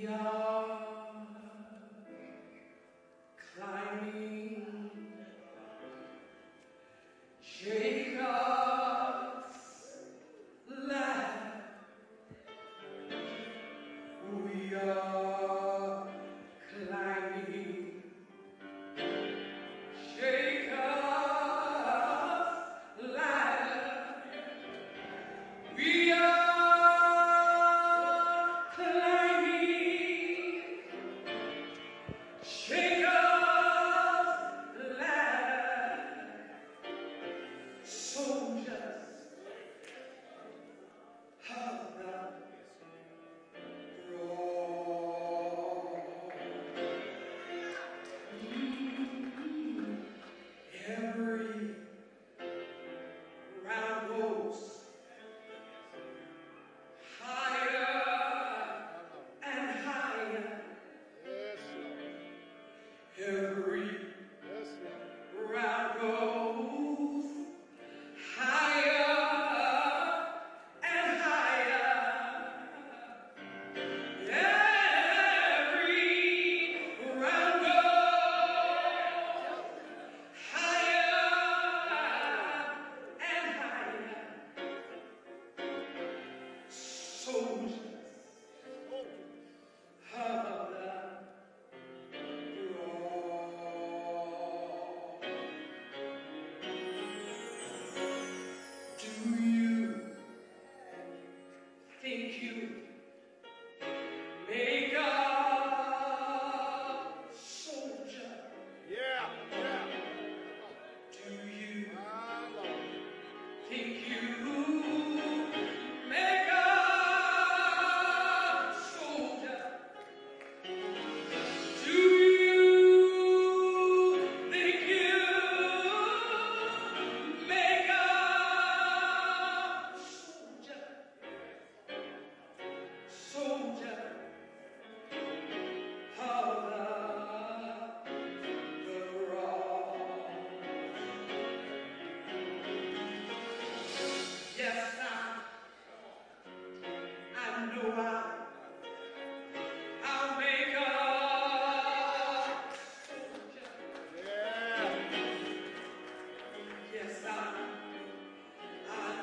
Hallelujah.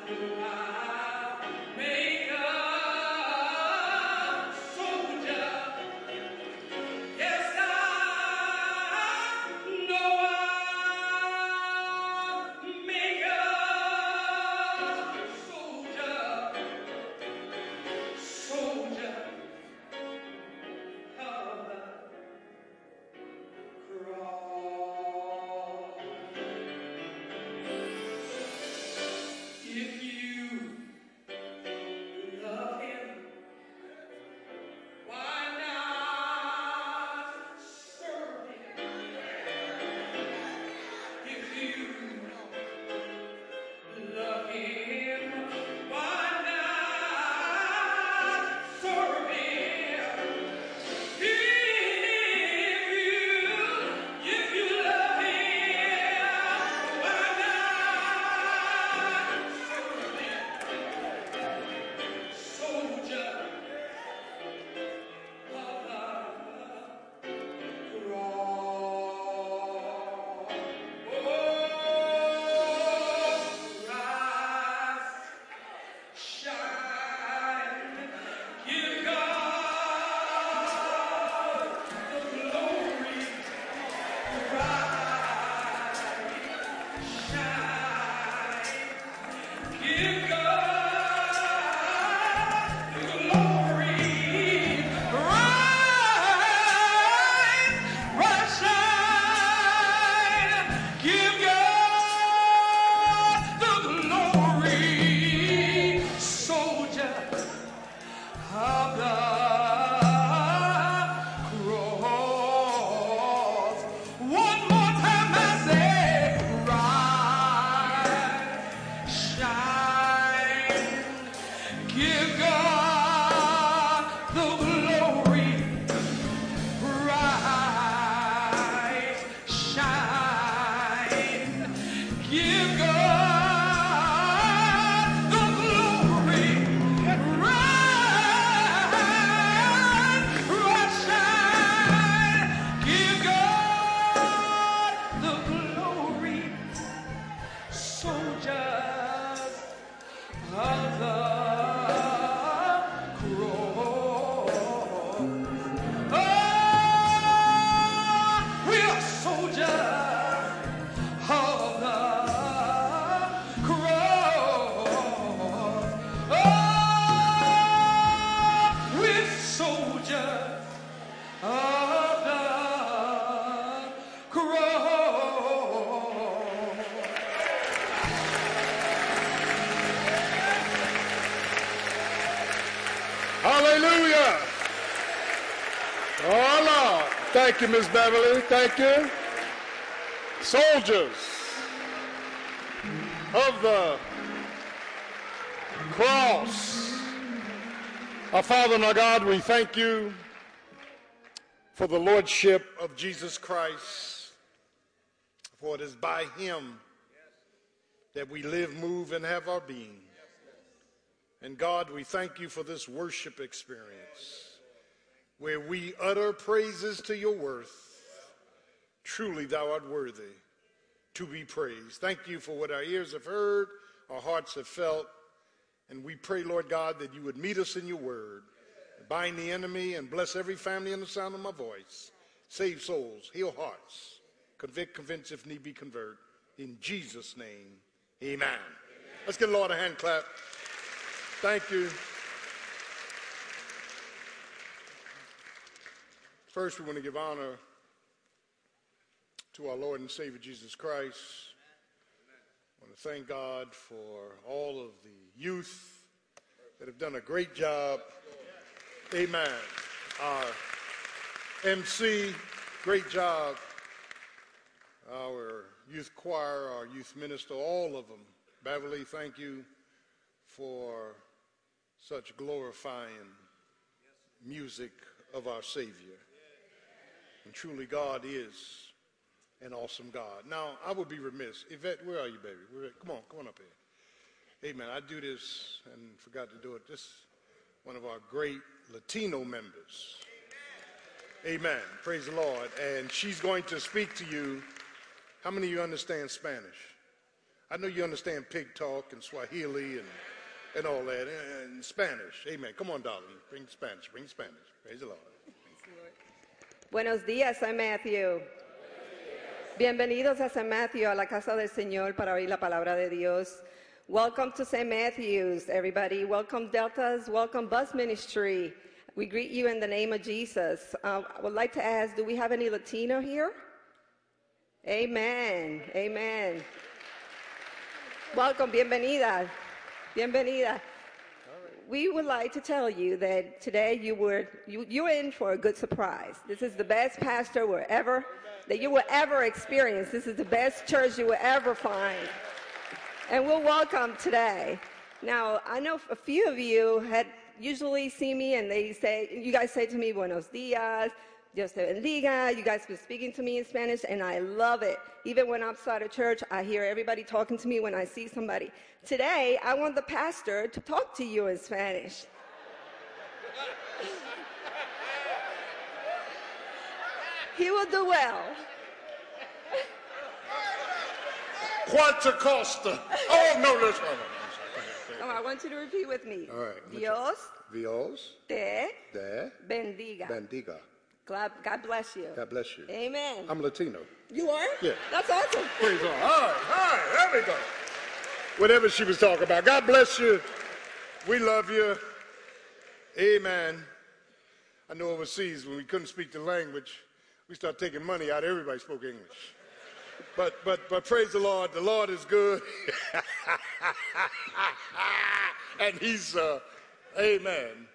Hallelujah. Thank you, Miss Beverly. Thank you. Soldiers of the cross. Our Father and our God, we thank you for the Lordship of Jesus Christ. For it is by him that we live, move, and have our being. And God, we thank you for this worship experience where we utter praises to your worth. Truly, thou art worthy to be praised. Thank you for what our ears have heard, our hearts have felt. And we pray, Lord God, that you would meet us in your word, bind the enemy, and bless every family in the sound of my voice. Save souls, heal hearts, convict, convince, if need be, convert. In Jesus' name, amen. amen. Let's give the Lord a hand clap. Thank you. First, we want to give honor to our Lord and Savior Jesus Christ. I want to thank God for all of the youth that have done a great job. Amen. Our MC, great job. Our youth choir, our youth minister, all of them. Beverly, thank you for such glorifying music of our Savior. And truly, God is an awesome God. Now, I would be remiss. Yvette, where are you, baby? Come on, come on up here. Amen. I do this and forgot to do it. Just one of our great Latino members. Amen. Praise the Lord. And she's going to speak to you. How many of you understand Spanish? I know you understand pig talk and Swahili and, and all that, and Spanish. Amen. Come on, darling. Bring Spanish. Bring Spanish. Praise the Lord. Buenos días, I'm Matthew. Bienvenidos a San Matthew, a la casa del Señor, para oír la palabra de Dios. Welcome to St. Matthew's, everybody. Welcome, Deltas. Welcome, Bus Ministry. We greet you in the name of Jesus. Uh, I would like to ask do we have any Latino here? Amen. Amen. Welcome, bienvenida. Bienvenida. We would like to tell you that today you were you, you're in for a good surprise. This is the best pastor we're ever that you will ever experience. This is the best church you will ever find. And we'll welcome today. Now, I know a few of you had usually see me and they say, you guys say to me, buenos dias, Dios te bendiga. You guys been speaking to me in Spanish and I love it. Even when I'm outside of church, I hear everybody talking to me when I see somebody. Today, I want the pastor to talk to you in Spanish. he will do well. Quanta Costa. Oh, no, that's one. Oh, I want you to repeat with me. All right. Dios Dios te de bendiga. bendiga. God, God bless you. God bless you. Amen. I'm Latino. you are? Yeah. That's awesome. Praise God. All right, all right, there we go. Whatever she was talking about. God bless you. We love you. Amen. I know overseas when we couldn't speak the language, we started taking money out. Everybody spoke English. But but but praise the Lord. The Lord is good. and he's uh, amen.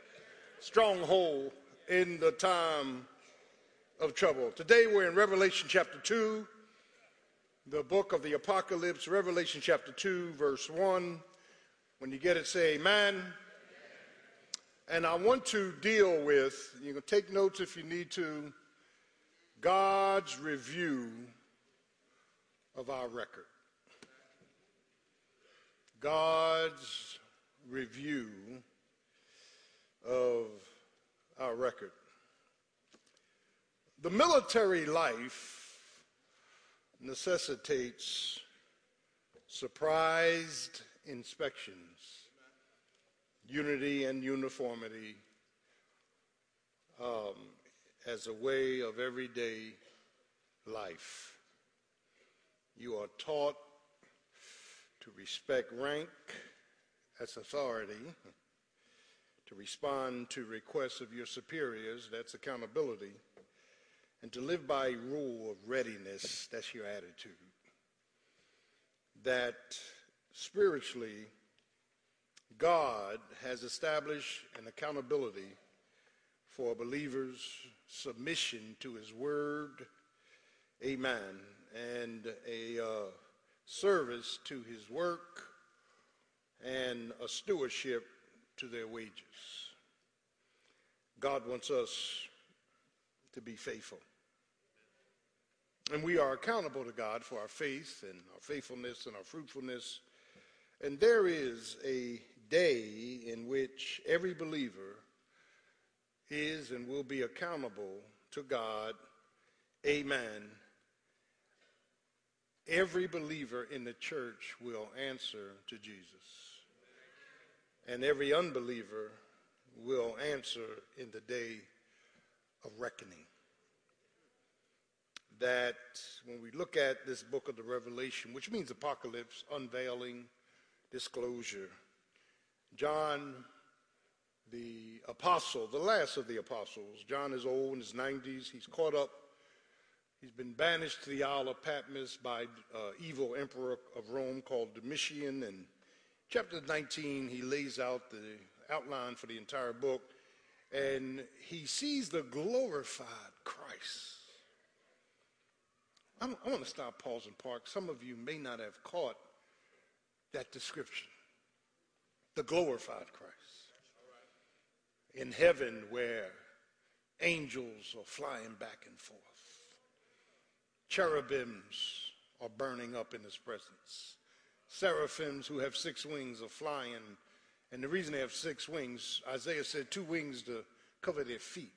Stronghold in the time of trouble. Today we're in Revelation chapter 2 the book of the Apocalypse, Revelation chapter 2, verse 1. When you get it, say amen. And I want to deal with, you can take notes if you need to, God's review of our record. God's review of our record. The military life necessitates surprised inspections, unity and uniformity um, as a way of everyday life. You are taught to respect rank as authority, to respond to requests of your superiors, that's accountability and to live by a rule of readiness, that's your attitude. That spiritually, God has established an accountability for a believers' submission to his word, amen, and a uh, service to his work and a stewardship to their wages. God wants us to be faithful. And we are accountable to God for our faith and our faithfulness and our fruitfulness. And there is a day in which every believer is and will be accountable to God. Amen. Every believer in the church will answer to Jesus. And every unbeliever will answer in the day of reckoning that when we look at this book of the Revelation, which means apocalypse, unveiling, disclosure, John, the apostle, the last of the apostles, John is old in his 90s. He's caught up. He's been banished to the Isle of Patmos by uh, evil emperor of Rome called Domitian. And chapter 19, he lays out the outline for the entire book. And he sees the glorified Christ I'm, I want to stop, pause, and park. Some of you may not have caught that description. The glorified Christ. In heaven, where angels are flying back and forth, cherubims are burning up in his presence, seraphims who have six wings are flying And the reason they have six wings, Isaiah said two wings to cover their feet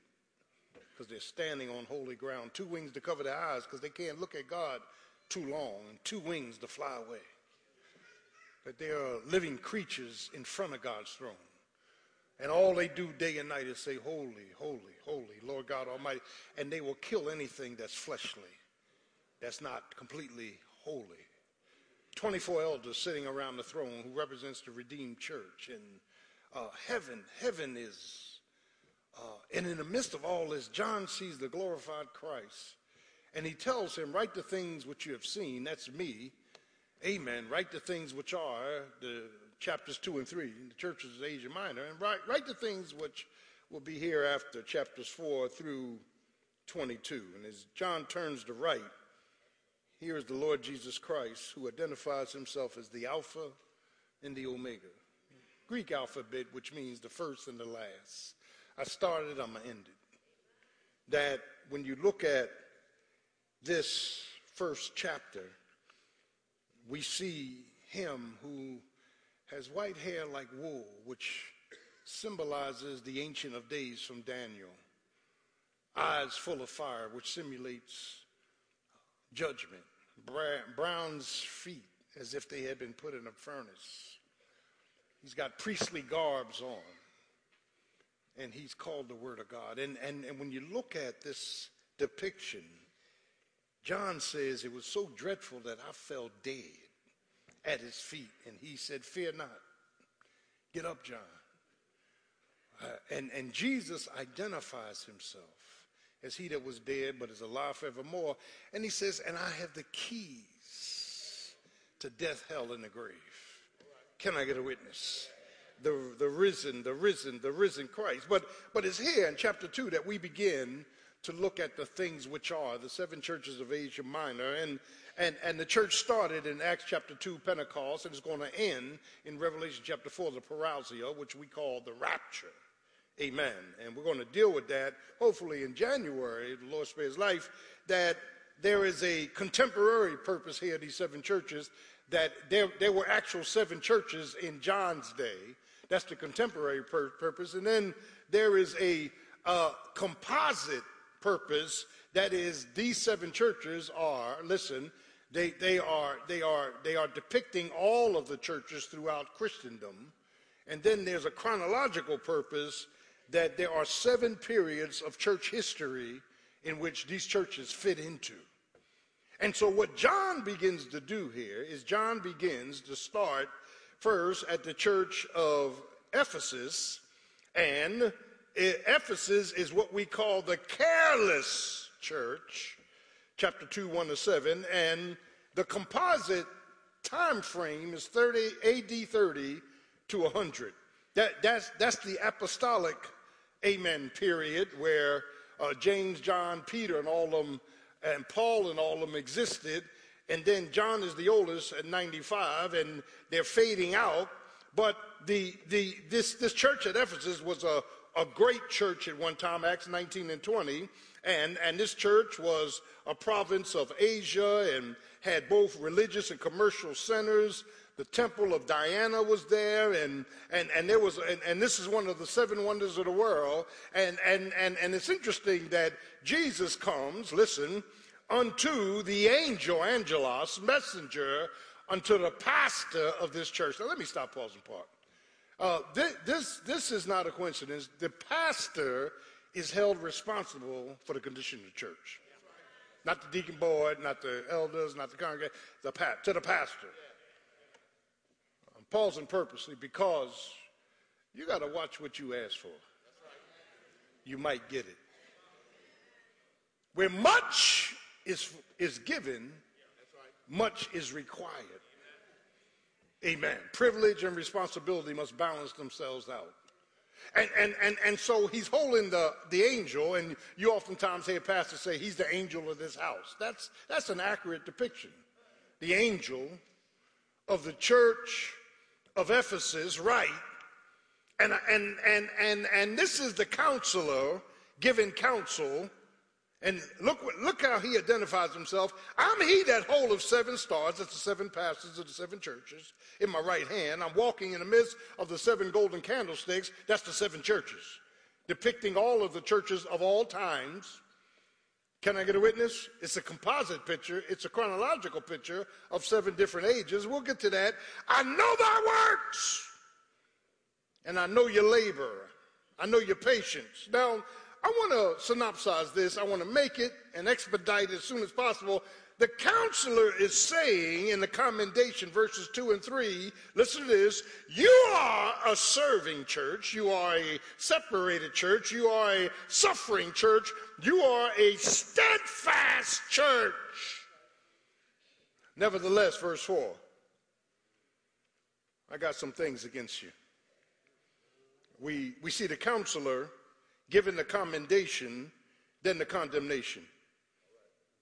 because they're standing on holy ground, two wings to cover their eyes because they can't look at God too long, and two wings to fly away. That they are living creatures in front of God's throne. And all they do day and night is say, Holy, holy, holy, Lord God Almighty. And they will kill anything that's fleshly, that's not completely holy. 24 elders sitting around the throne who represents the redeemed church. And uh, heaven, heaven is, uh, and in the midst of all this, John sees the glorified Christ. And he tells him, Write the things which you have seen, that's me. Amen. Write the things which are, the chapters 2 and 3, the churches of Asia Minor, and write, write the things which will be here after chapters 4 through 22. And as John turns to write, here is the Lord Jesus Christ who identifies himself as the Alpha and the Omega. Greek alphabet, which means the first and the last. I started, I'm going to end it. That when you look at this first chapter, we see him who has white hair like wool, which symbolizes the Ancient of Days from Daniel, eyes full of fire, which simulates judgment, Brown's feet as if they had been put in a furnace. He's got priestly garbs on, and he's called the Word of God. And, and, and when you look at this depiction, John says, It was so dreadful that I fell dead at his feet. And he said, Fear not. Get up, John. Uh, and, and Jesus identifies himself as he that was dead but is alive forevermore. And he says, And I have the keys to death, hell, and the grave. Can I get a witness? The, the risen, the risen, the risen Christ. But, but it's here in chapter 2 that we begin to look at the things which are the seven churches of Asia Minor. And, and, and the church started in Acts chapter 2, Pentecost, and it's going to end in Revelation chapter 4, the parousia, which we call the rapture. Amen. And we're going to deal with that hopefully in January, the Lord spares life, that there is a contemporary purpose here, these seven churches, that there, there were actual seven churches in John's day. That's the contemporary pur- purpose. And then there is a uh, composite purpose that is these seven churches are, listen, they, they, are, they, are, they are depicting all of the churches throughout Christendom. And then there's a chronological purpose that there are seven periods of church history in which these churches fit into. And so, what John begins to do here is John begins to start first at the church of Ephesus, and Ephesus is what we call the careless church, chapter 2, 1 to 7, and the composite time frame is 30 AD 30 to 100. That, that's, that's the apostolic amen period where uh, James, John, Peter, and all of them, and Paul and all of them existed. And then John is the oldest at 95, and they're fading out. But the, the, this, this church at Ephesus was a, a great church at one time, Acts 19 and 20. And, and this church was a province of Asia and had both religious and commercial centers the temple of Diana was there, and, and, and there was, and, and this is one of the seven wonders of the world. And, and, and, and it's interesting that Jesus comes, listen, unto the angel, angelos, messenger, unto the pastor of this church. Now let me stop, pause, and. Uh, this, this, this is not a coincidence. The pastor is held responsible for the condition of the church. Not the deacon board, not the elders, not the congregation, the pa- to the pastor I'm pausing purposely because you got to watch what you ask for. You might get it. Where much is, is given, much is required. Amen. Privilege and responsibility must balance themselves out. And, and, and, and so he's holding the, the angel, and you oftentimes hear pastors say he's the angel of this house. That's, that's an accurate depiction. The angel of the church of Ephesus right. And, and, and, and, and this is the counselor giving counsel. And look, look how he identifies himself. I'm he that holdeth seven stars. That's the seven pastors of the seven churches. In my right hand, I'm walking in the midst of the seven golden candlesticks. That's the seven churches, depicting all of the churches of all times. Can I get a witness? It's a composite picture. It's a chronological picture of seven different ages. We'll get to that. I know thy works, and I know your labor. I know your patience. Now, I want to synopsize this. I want to make it and expedite it as soon as possible. The counselor is saying in the commendation, verses 2 and 3, listen to this you are a serving church, you are a separated church, you are a suffering church, you are a steadfast church. Nevertheless, verse 4, I got some things against you. We, we see the counselor given the commendation than the condemnation.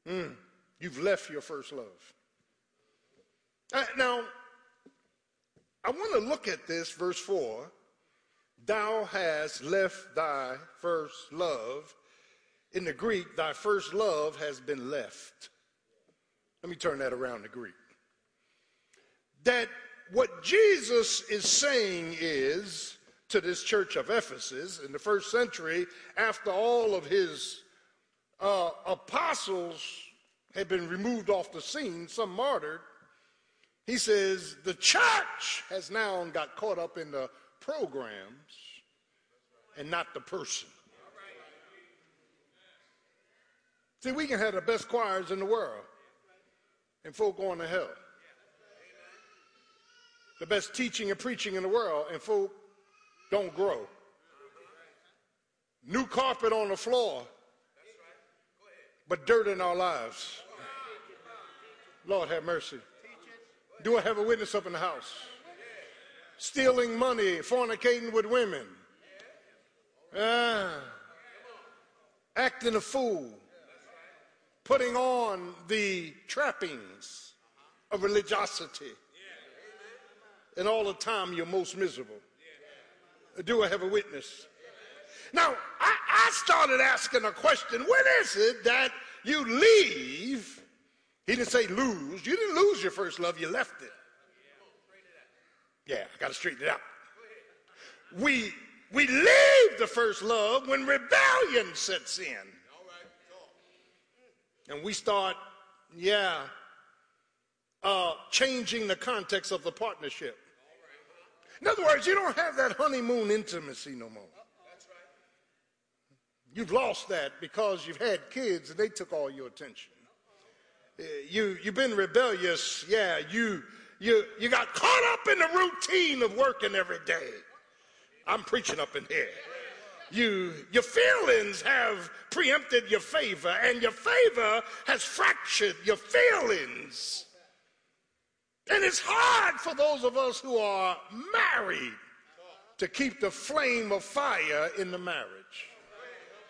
Mm, you've left your first love. Uh, now, I want to look at this, verse 4. Thou hast left thy first love. In the Greek, thy first love has been left. Let me turn that around to Greek. That what Jesus is saying is to this church of Ephesus in the first century after all of his uh, apostles had been removed off the scene, some martyred. He says the church has now got caught up in the programs and not the person. See, we can have the best choirs in the world and folk going to hell. The best teaching and preaching in the world and folk don't grow. New carpet on the floor, but dirt in our lives. Lord have mercy. Do I have a witness up in the house? Stealing money, fornicating with women, ah, acting a fool, putting on the trappings of religiosity, and all the time you're most miserable. Do I have a witness? Now, I, I started asking a question. When is it that you leave? He didn't say lose. You didn't lose your first love, you left it. Yeah, I got to straighten it out. We, we leave the first love when rebellion sets in. And we start, yeah, uh, changing the context of the partnership. In other words, you don't have that honeymoon intimacy no more. You've lost that because you've had kids and they took all your attention. Uh, you, you've been rebellious. Yeah, you, you, you got caught up in the routine of working every day. I'm preaching up in here. You, your feelings have preempted your favor, and your favor has fractured your feelings. And it's hard for those of us who are married to keep the flame of fire in the marriage.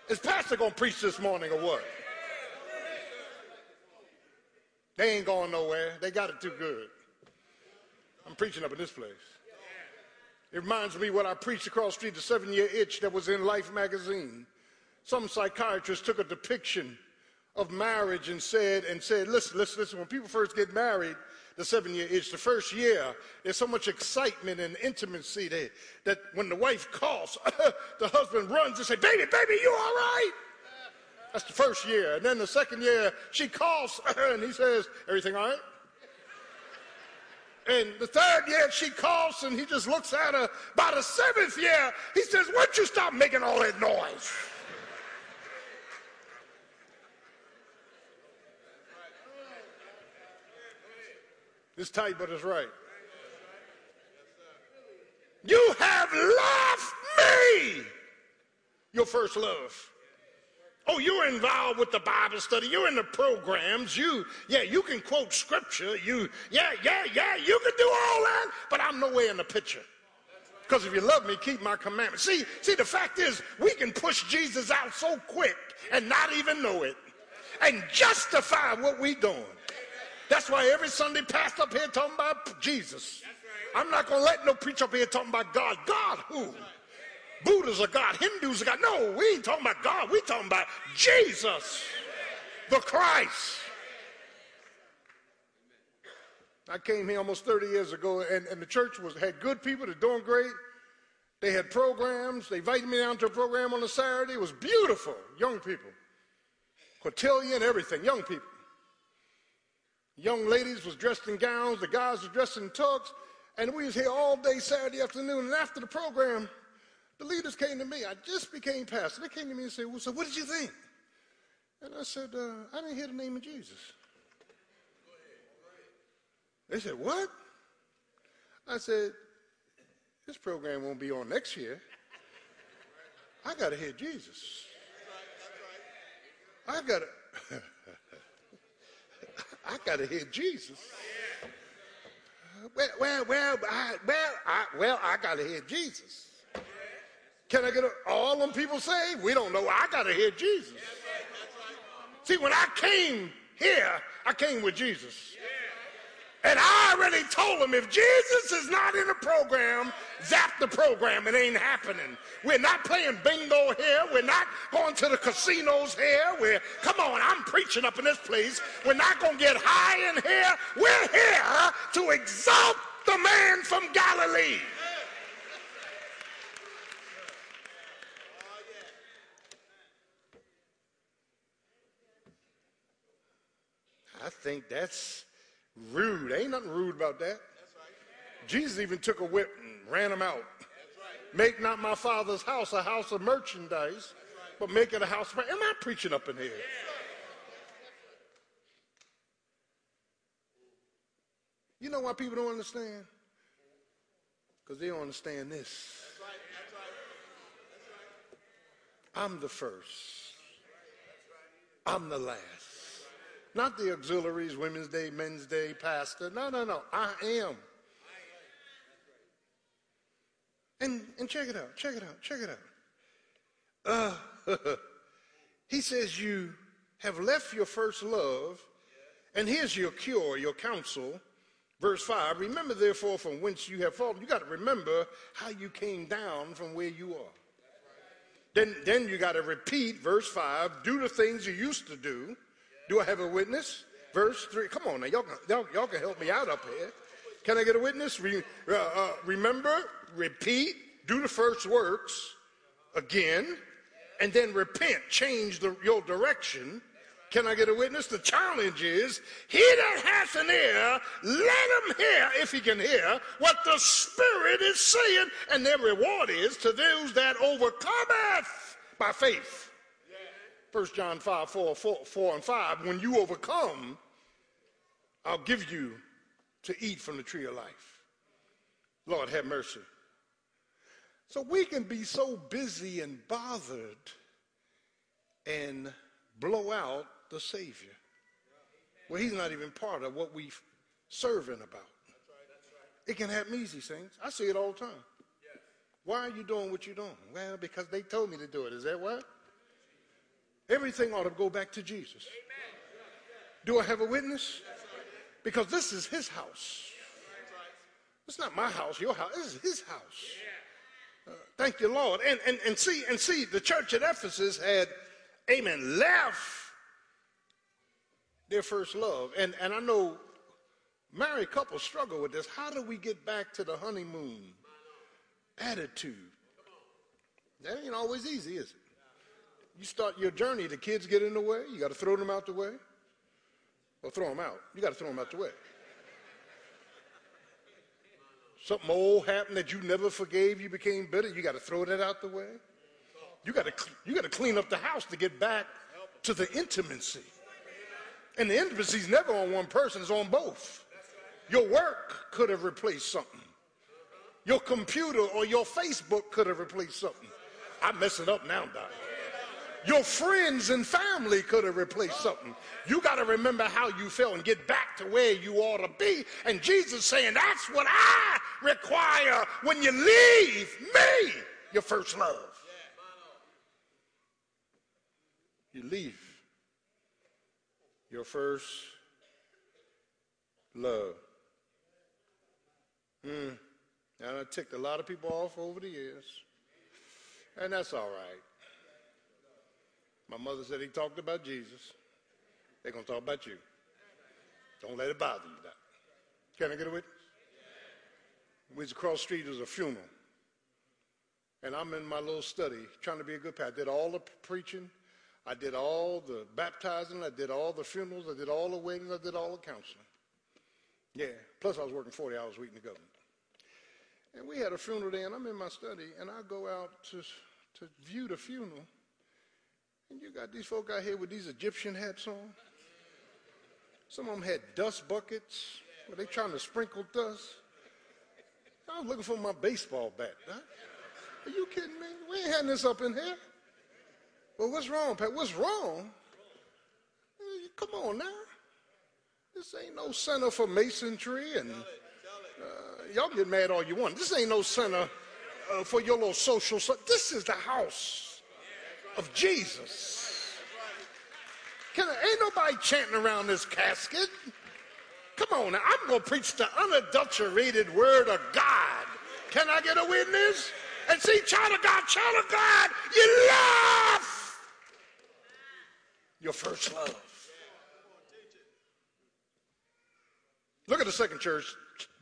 Is Pastor going to preach this morning or what? They ain't going nowhere. They got it too good. I'm preaching up in this place. It reminds me what I preached across the street, the seven year itch that was in Life magazine. Some psychiatrist took a depiction of marriage and said, and said, listen, listen, listen, when people first get married, the seven year itch. The first year, there's so much excitement and intimacy that, that when the wife coughs, the husband runs and says, Baby, baby, you all right? That's the first year. And then the second year, she coughs and he says, Everything all right? And the third year, she coughs and he just looks at her. By the seventh year, he says, Why don't you stop making all that noise? It's tight, but it's right. You have left me, your first love. Oh, you're involved with the Bible study. You're in the programs. You, yeah, you can quote scripture. You, yeah, yeah, yeah, you can do all that, but I'm nowhere in the picture. Because if you love me, keep my commandments. See, see, the fact is, we can push Jesus out so quick and not even know it and justify what we're doing. That's why every Sunday pastor up here talking about Jesus. I'm not going to let no preacher up here talking about God. God who? Buddha's a God. Hindus a God. No, we ain't talking about God. We talking about Jesus. the Christ. I came here almost 30 years ago, and, and the church was had good people. They're doing great. They had programs. They invited me down to a program on a Saturday. It was beautiful. Young people, cotillion, everything. Young people. Young ladies was dressed in gowns. The guys were dressed in tux. And we was here all day Saturday afternoon. And after the program, the leaders came to me. I just became pastor. They came to me and said, well, so what did you think? And I said, uh, I didn't hear the name of Jesus. They said, What? I said, This program won't be on next year. I got to hear Jesus. I got to. I got to hear Jesus. Well, well, well, I, well, I, well, I got to hear Jesus. Can I get a, all them people say? We don't know. I got to hear Jesus. See, when I came here, I came with Jesus. And I already told them if Jesus is not in the program, zap the program. It ain't happening. We're not playing bingo here. We're not going to the casinos here. We're, come on, I'm preaching up in this place. We're not going to get high in here. We're here to exalt the man from Galilee. I think that's Rude. Ain't nothing rude about that. Jesus even took a whip and ran them out. Make not my father's house a house of merchandise, but make it a house of. prayer. Am I preaching up in here? You know why people don't understand? Because they don't understand this. I'm the first. I'm the last. Not the auxiliaries, Women's Day, Men's Day, Pastor. No, no, no. I am. And, and check it out, check it out, check it out. Uh, he says, You have left your first love, and here's your cure, your counsel. Verse 5 Remember, therefore, from whence you have fallen. You got to remember how you came down from where you are. Then, then you got to repeat verse 5 do the things you used to do do I have a witness? Verse 3. Come on now. Y'all, y'all, y'all can help me out up here. Can I get a witness? Re, uh, uh, remember, repeat, do the first works again, and then repent, change the, your direction. Can I get a witness? The challenge is he that hath an ear, let him hear, if he can hear, what the Spirit is saying, and their reward is to those that overcometh by faith. 1 John 5, 4, 4, 4 and 5, when you overcome, I'll give you to eat from the tree of life. Lord, have mercy. So we can be so busy and bothered and blow out the Savior. Well, he's not even part of what we are serving about. It can happen easy, saints. I see it all the time. Why are you doing what you're doing? Well, because they told me to do it. Is that what? Everything ought to go back to Jesus. Do I have a witness? Because this is his house. It's not my house, your house. This is his house. Uh, thank you, Lord. And, and, and see, and see, the church at Ephesus had, amen, left their first love. And, and I know married couples struggle with this. How do we get back to the honeymoon attitude? That ain't always easy, is it? you start your journey, the kids get in the way, you got to throw them out the way. Or throw them out. You got to throw them out the way. Something old happened that you never forgave, you became bitter, you got to throw that out the way. You got to you got to clean up the house to get back to the intimacy. And the intimacy is never on one person, it's on both. Your work could have replaced something. Your computer or your Facebook could have replaced something. I'm messing up now, Doc. Your friends and family could have replaced something. You got to remember how you felt and get back to where you ought to be. And Jesus saying, That's what I require when you leave me, your first love. You leave your first love. Hmm. And I ticked a lot of people off over the years. And that's all right. My mother said he talked about Jesus. they're going to talk about you. Don't let it bother you. Doc. Can I get a witness? We was across the street, there was a funeral. And I'm in my little study trying to be a good pastor. I did all the preaching. I did all the baptizing. I did all the funerals. I did all the weddings. I did all the counseling. Yeah. Plus, I was working 40 hours a week in the government. And we had a funeral day, and I'm in my study, and I go out to, to view the funeral. And you got these folk out here with these Egyptian hats on. Some of them had dust buckets. Were they trying to sprinkle dust? I was looking for my baseball bat. Huh? Are you kidding me? We ain't having this up in here. Well, what's wrong, Pat? What's wrong? Come on now. This ain't no center for masonry and uh, y'all get mad all you want. This ain't no center uh, for your little social. So this is the house of Jesus. Can I, ain't nobody chanting around this casket. Come on now. I'm going to preach the unadulterated word of God. Can I get a witness? And see, child of God, child of God, you love your first love. Look at the second church,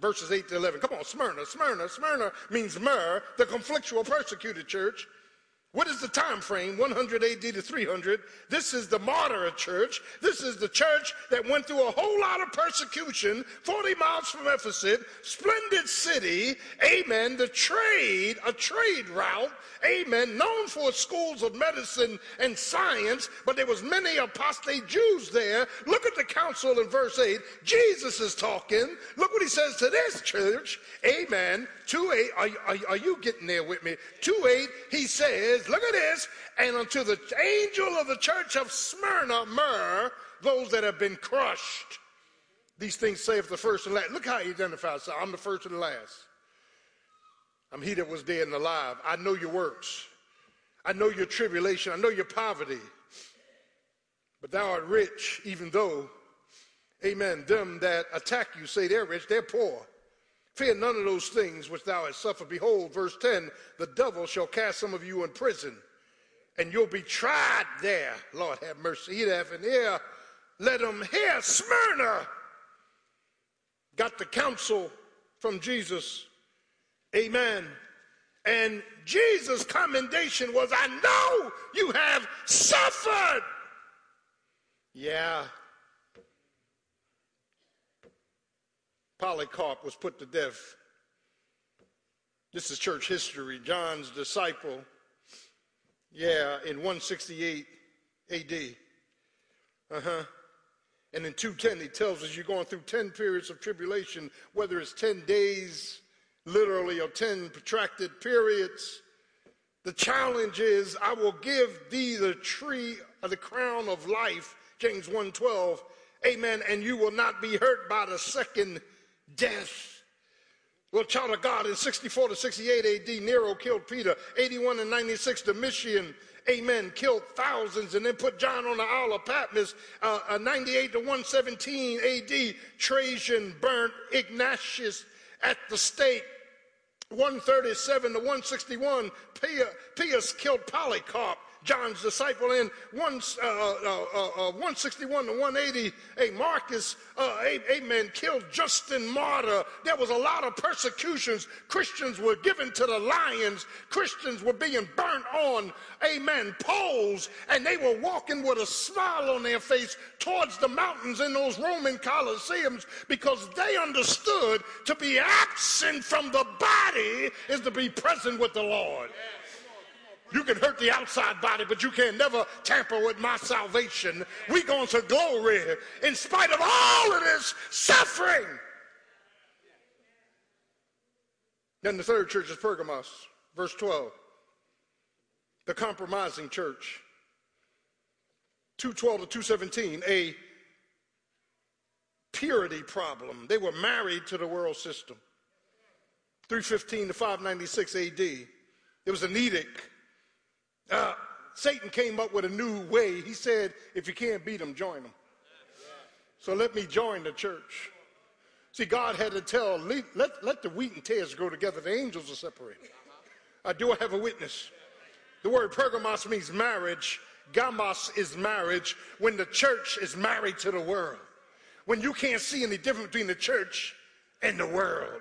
verses 8 to 11. Come on, Smyrna, Smyrna, Smyrna means myrrh, the conflictual persecuted church. What is the time frame? 100 AD to 300. This is the martyr church. This is the church that went through a whole lot of persecution, 40 miles from Ephesus, splendid city. Amen. The trade, a trade route. Amen. Known for schools of medicine and science, but there was many apostate Jews there. Look at the council in verse 8. Jesus is talking. Look what he says to this church. Amen. 2 8. Are, are, are you getting there with me? 2 8. He says, says, look at this, and unto the angel of the church of Smyrna, myrrh, those that have been crushed. These things saith the first and last. Look how he identifies. So I'm the first and the last. I'm he that was dead and alive. I know your works. I know your tribulation. I know your poverty. But thou art rich, even though, amen, them that attack you say they're rich, they're poor. Fear none of those things which thou hast suffered. Behold, verse 10 the devil shall cast some of you in prison, and you'll be tried there. Lord have mercy. He that have an ear, let him hear. Smyrna got the counsel from Jesus. Amen. And Jesus' commendation was, I know you have suffered. Yeah, Polycarp was put to death. This is church history. John's disciple, yeah, in 168 AD. Uh huh. And in 210, he tells us you're going through 10 periods of tribulation, whether it's 10 days, literally, or 10 protracted periods. The challenge is, I will give thee the tree of the crown of life, James 1:12. Amen. And you will not be hurt by the second death. Well, child of God, in 64 to 68 AD, Nero killed Peter. 81 and 96, Domitian, amen, killed thousands and then put John on the Isle of Patmos. Uh, uh, 98 to 117 AD, Trajan burnt Ignatius at the stake. 137 to 161, Pius killed Polycarp. John's disciple in one, uh, uh, uh, 161 to 180. Hey, Marcus, amen, killed Justin Martyr. There was a lot of persecutions. Christians were given to the lions. Christians were being burnt on, amen, poles, and they were walking with a smile on their face towards the mountains in those Roman Colosseums because they understood to be absent from the body is to be present with the Lord. Yeah. You can hurt the outside body, but you can never tamper with my salvation. We going to glory in spite of all of this suffering. Then the third church is Pergamos, verse 12. The compromising church. 212 to 217, a purity problem. They were married to the world system. 315 to 596 AD. There was an edict uh, Satan came up with a new way. He said, if you can't beat them, join them. So let me join the church. See, God had to tell, let, let the wheat and tares grow together. The angels are separated. Uh, do I have a witness? The word pergamos means marriage. Gamos is marriage when the church is married to the world. When you can't see any difference between the church and the world.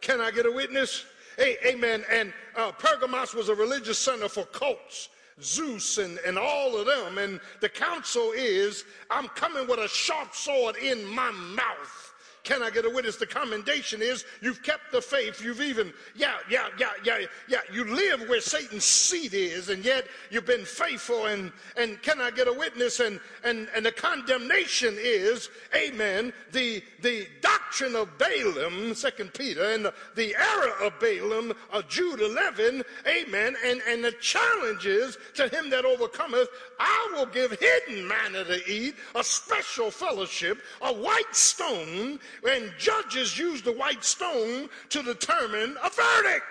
Can I get a witness? Amen. And uh, Pergamos was a religious center for cults. Zeus and, and all of them. And the counsel is, I'm coming with a sharp sword in my mouth. Can I get a witness? The commendation is you've kept the faith. You've even, yeah, yeah, yeah, yeah, yeah. You live where Satan's seat is, and yet you've been faithful. And and can I get a witness? And and and the condemnation is, amen. The the doctrine of Balaam, Second Peter, and the, the error of Balaam, uh, Jude 11, amen. And and the challenges to him that overcometh, I will give hidden manna to eat, a special fellowship, a white stone and judges use the white stone to determine a verdict.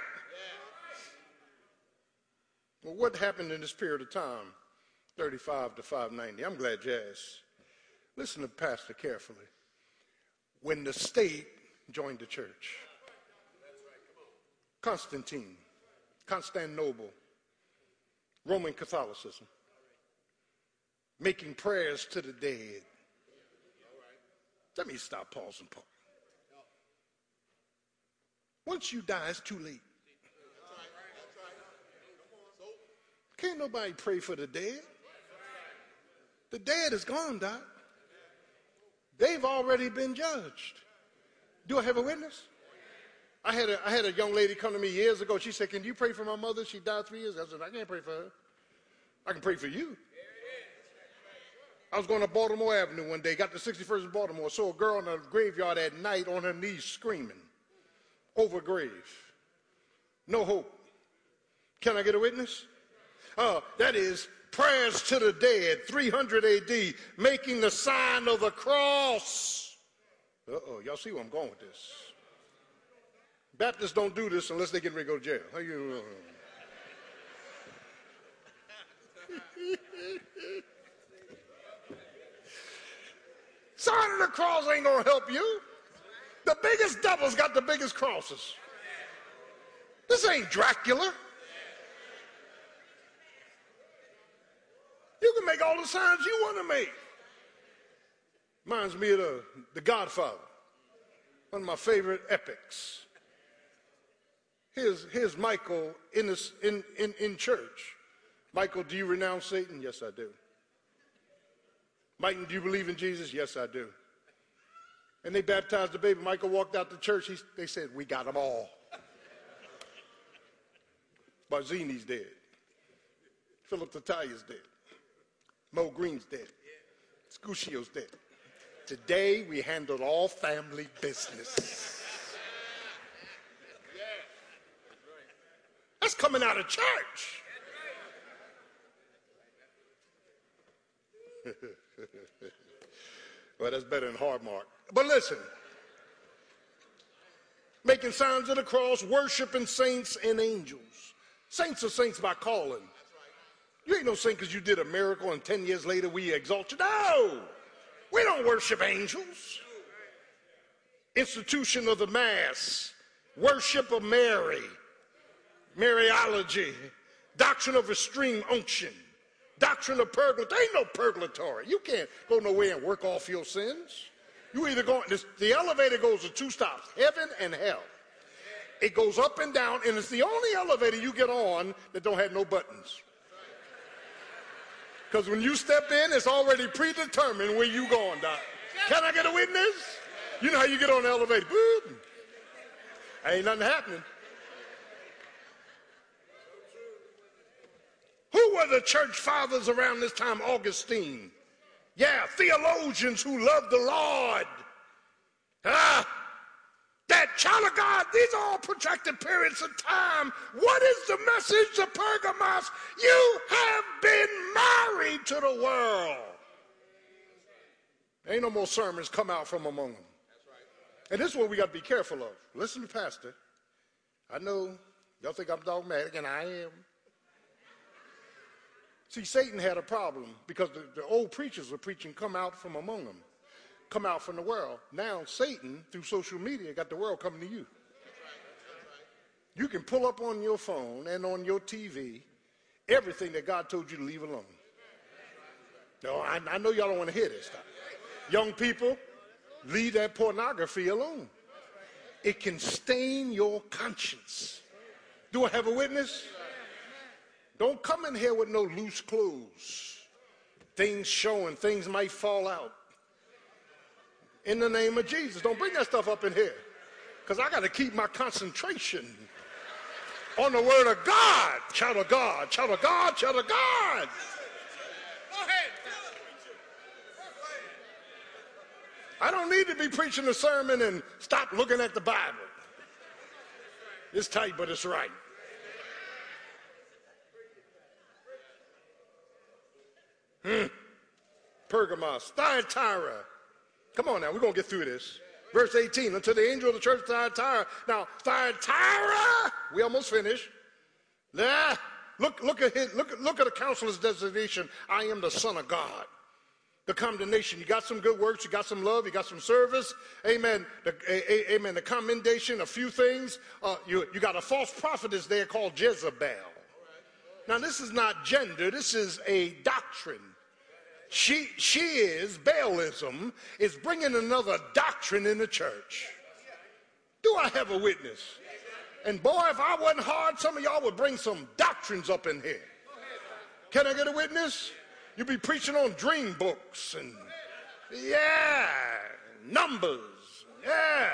Well, what happened in this period of time, 35 to 590? I'm glad you asked. Listen to Pastor carefully. When the state joined the church, Constantine, Constantinople, Roman Catholicism, making prayers to the dead, let me stop, pause, and pause. Once you die, it's too late. Can't nobody pray for the dead. The dead is gone, Doc. They've already been judged. Do I have a witness? I had a, I had a young lady come to me years ago. She said, Can you pray for my mother? She died three years. I said, I can't pray for her. I can pray for you. I was going to Baltimore Avenue one day, got to 61st in Baltimore, saw a girl in a graveyard at night on her knees screaming over a grave. No hope. Can I get a witness? Uh, that is prayers to the dead, 300 AD, making the sign of the cross. Uh oh, y'all see where I'm going with this. Baptists don't do this unless they get ready to go to jail. How you? Sign of the cross ain't gonna help you. The biggest devils got the biggest crosses. This ain't Dracula. You can make all the signs you want to make. Reminds me of the, the Godfather, one of my favorite epics. Here's, here's Michael in, this, in, in, in church. Michael, do you renounce Satan? Yes, I do. Michael, do you believe in Jesus? Yes, I do. And they baptized the baby. Michael walked out the church. He, they said, We got them all. Barzini's dead. Philip Tattaglia's dead. Moe Greene's dead. Scuccio's dead. Today we handled all family business. That's coming out of church. well, that's better than hard mark. But listen, making signs of the cross, worshiping saints and angels. Saints are saints by calling. You ain't no saint because you did a miracle and 10 years later we exalt you. No! We don't worship angels. Institution of the Mass, worship of Mary, Mariology, doctrine of extreme unction, doctrine of purgatory. Ain't no purgatory. You can't go nowhere and work off your sins. You either go, the elevator goes to two stops, heaven and hell. It goes up and down, and it's the only elevator you get on that don't have no buttons. Because when you step in, it's already predetermined where you going, Doc. Can I get a witness? You know how you get on the elevator. Boop. Ain't nothing happening. Who were the church fathers around this time? Augustine. Yeah, theologians who loved the Lord. Ah, that child of God, these are all protracted periods of time. What is the message to Pergamos? You have been married to the world. Ain't no more sermons come out from among them. And this is what we got to be careful of. Listen to Pastor. I know y'all think I'm dogmatic, and I am. See, Satan had a problem because the, the old preachers were preaching, come out from among them, come out from the world. Now, Satan, through social media, got the world coming to you. You can pull up on your phone and on your TV everything that God told you to leave alone. No, I, I know y'all don't want to hear this stuff. Young people, leave that pornography alone. It can stain your conscience. Do I have a witness? Don't come in here with no loose clothes. Things showing, things might fall out. In the name of Jesus, don't bring that stuff up in here. Because I got to keep my concentration on the word of God. Child of God, child of God, child of God. Go ahead. I don't need to be preaching a sermon and stop looking at the Bible. It's tight, but it's right. Hmm. Pergamos, Thyatira. Come on now, we're going to get through this. Verse 18, unto the angel of the church of Thyatira. Now, Thyatira, we almost finished. Yeah, look, look at his, look, look at the counselor's designation. I am the son of God. The condemnation. You got some good works, you got some love, you got some service. Amen. The, a, a, amen. The commendation, a few things. Uh, you, you got a false prophetess there called Jezebel. Now, this is not gender, this is a doctrine. She, she is, Baalism, is bringing another doctrine in the church. Do I have a witness? And boy, if I wasn't hard, some of y'all would bring some doctrines up in here. Can I get a witness? You'd be preaching on dream books and, yeah, numbers, yeah,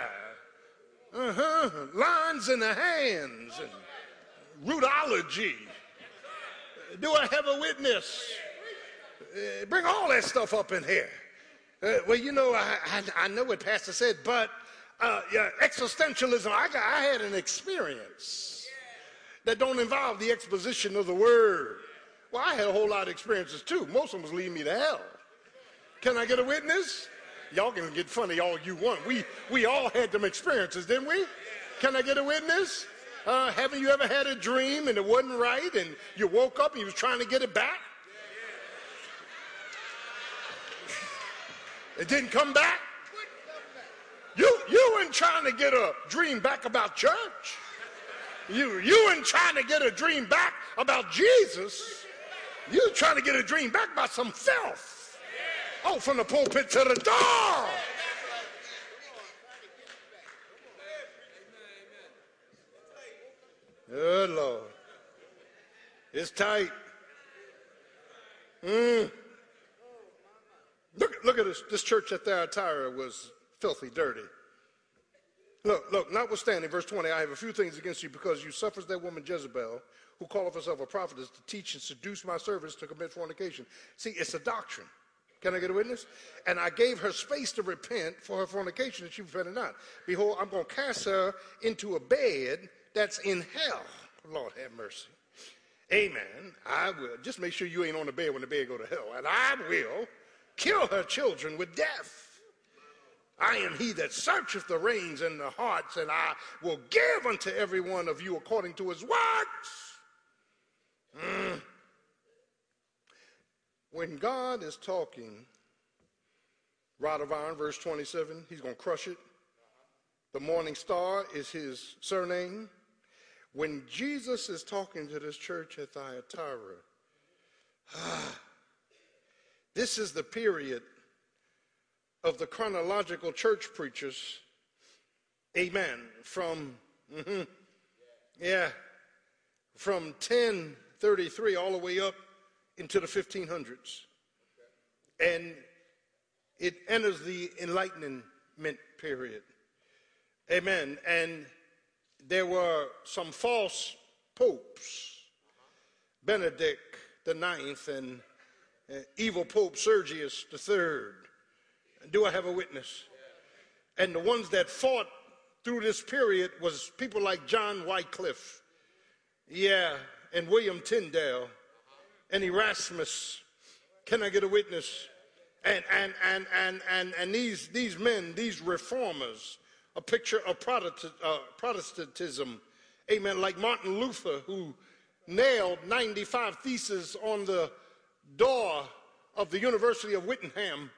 uh-huh, lines in the hands and rootology. Do I have a witness? Uh, bring all that stuff up in here. Uh, well, you know, I, I, I, know what Pastor said, but uh, yeah, existentialism, I, got, I had an experience that don't involve the exposition of the word. Well, I had a whole lot of experiences too. Most of them was leading me to hell. Can I get a witness? Y'all can get funny all you want. We, we all had them experiences, didn't we? Can I get a witness? Uh, haven't you ever had a dream and it wasn't right and you woke up and you was trying to get it back? It didn't come back. You, you weren't trying to get a dream back about church. You, you weren't trying to get a dream back about Jesus. You trying to get a dream back about some filth. Oh, from the pulpit to the door. Good Lord. It's tight. Mm. Look, at this. This church at Thyatira was filthy, dirty. Look, look, notwithstanding, verse 20, I have a few things against you because you suffered that woman Jezebel, who calleth herself a prophetess, to teach and seduce my servants to commit fornication. See, it's a doctrine. Can I get a witness? And I gave her space to repent for her fornication, and she repented not. Behold, I'm going to cast her into a bed that's in hell. Lord have mercy. Amen. I will. Just make sure you ain't on the bed when the bed go to hell. And I will kill her children with death. I am he that searcheth the reins and the hearts, and I will give unto every one of you according to his works. Mm. When God is talking, rod of iron, verse 27, he's going to crush it. The morning star is his surname. When Jesus is talking to this church at Thyatira, ah, this is the period of the chronological church preachers. Amen. From, mm-hmm, yeah, from 1033 all the way up into the 1500s. And it enters the Enlightenment period. Amen. And there were some false popes, Benedict the Ninth and evil Pope Sergius III. Do I have a witness? And the ones that fought through this period was people like John Wycliffe, yeah, and William Tyndale, and Erasmus. Can I get a witness? And and and and and and these these men, these reformers, a picture of uh, Protestantism, amen. Like Martin Luther, who nailed 95 theses on the door of the University of Wittenberg,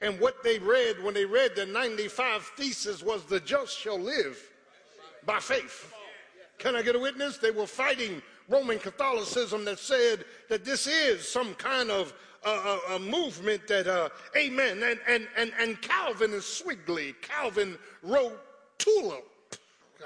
and what they read when they read the 95 thesis was the just shall live by faith. Can I get a witness? They were fighting Roman Catholicism that said that this is some kind of uh, a, a, movement that, uh, amen. And, and, and, and Calvin is Zwingli. Calvin wrote Tulip.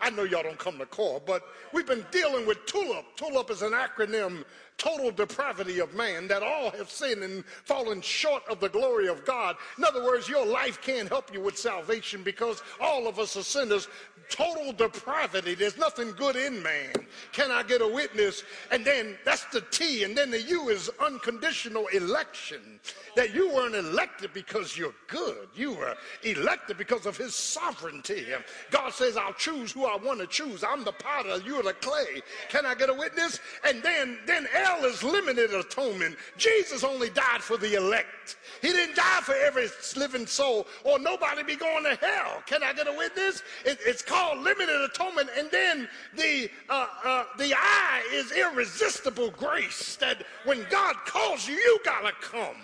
I know y'all don't come to call, but we've been dealing with TULIP. TULIP is an acronym total depravity of man, that all have sinned and fallen short of the glory of God. In other words, your life can't help you with salvation because all of us are sinners. Total depravity. There's nothing good in man. Can I get a witness? And then that's the T, and then the U is unconditional election. That you weren't elected because you're good. You were elected because of his sovereignty. God says, I'll choose who I want to choose. I'm the potter, you're the clay. Can I get a witness? And then, then L is limited atonement. Jesus only died for the elect. He didn't die for every living soul, or nobody be going to hell. Can I get a witness? It, it's called limited atonement. And then the uh, uh, the I is irresistible grace. That when God calls you, you gotta come.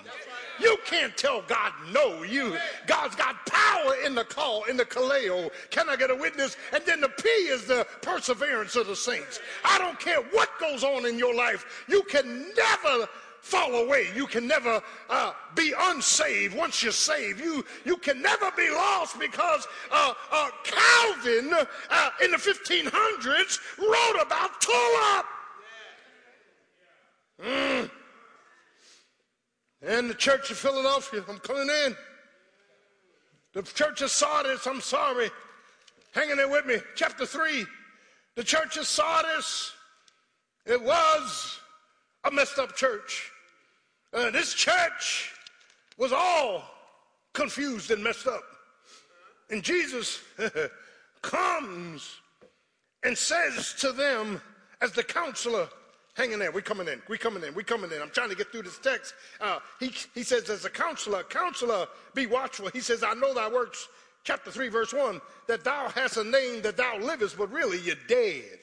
You can't tell God no. You God's got power in the call, in the kaleo. Can I get a witness? And then the P is the perseverance of the saints. I don't care what goes on in your life. You can never fall away. You can never uh, be unsaved once you're saved. You, you can never be lost because uh, uh, Calvin uh, in the 1500s wrote about tulip. Mm. And the church of Philadelphia, I'm coming in. The church of Sardis, I'm sorry. Hanging there with me. Chapter 3. The church of Sardis, it was a messed up church. Uh, this church was all confused and messed up. And Jesus comes and says to them, as the counselor, Hang in there. We coming in. We coming in. We coming in. I'm trying to get through this text. Uh, he, he says, as a counselor, counselor, be watchful. He says, I know thy works, chapter 3, verse 1, that thou hast a name that thou livest, but really you're dead.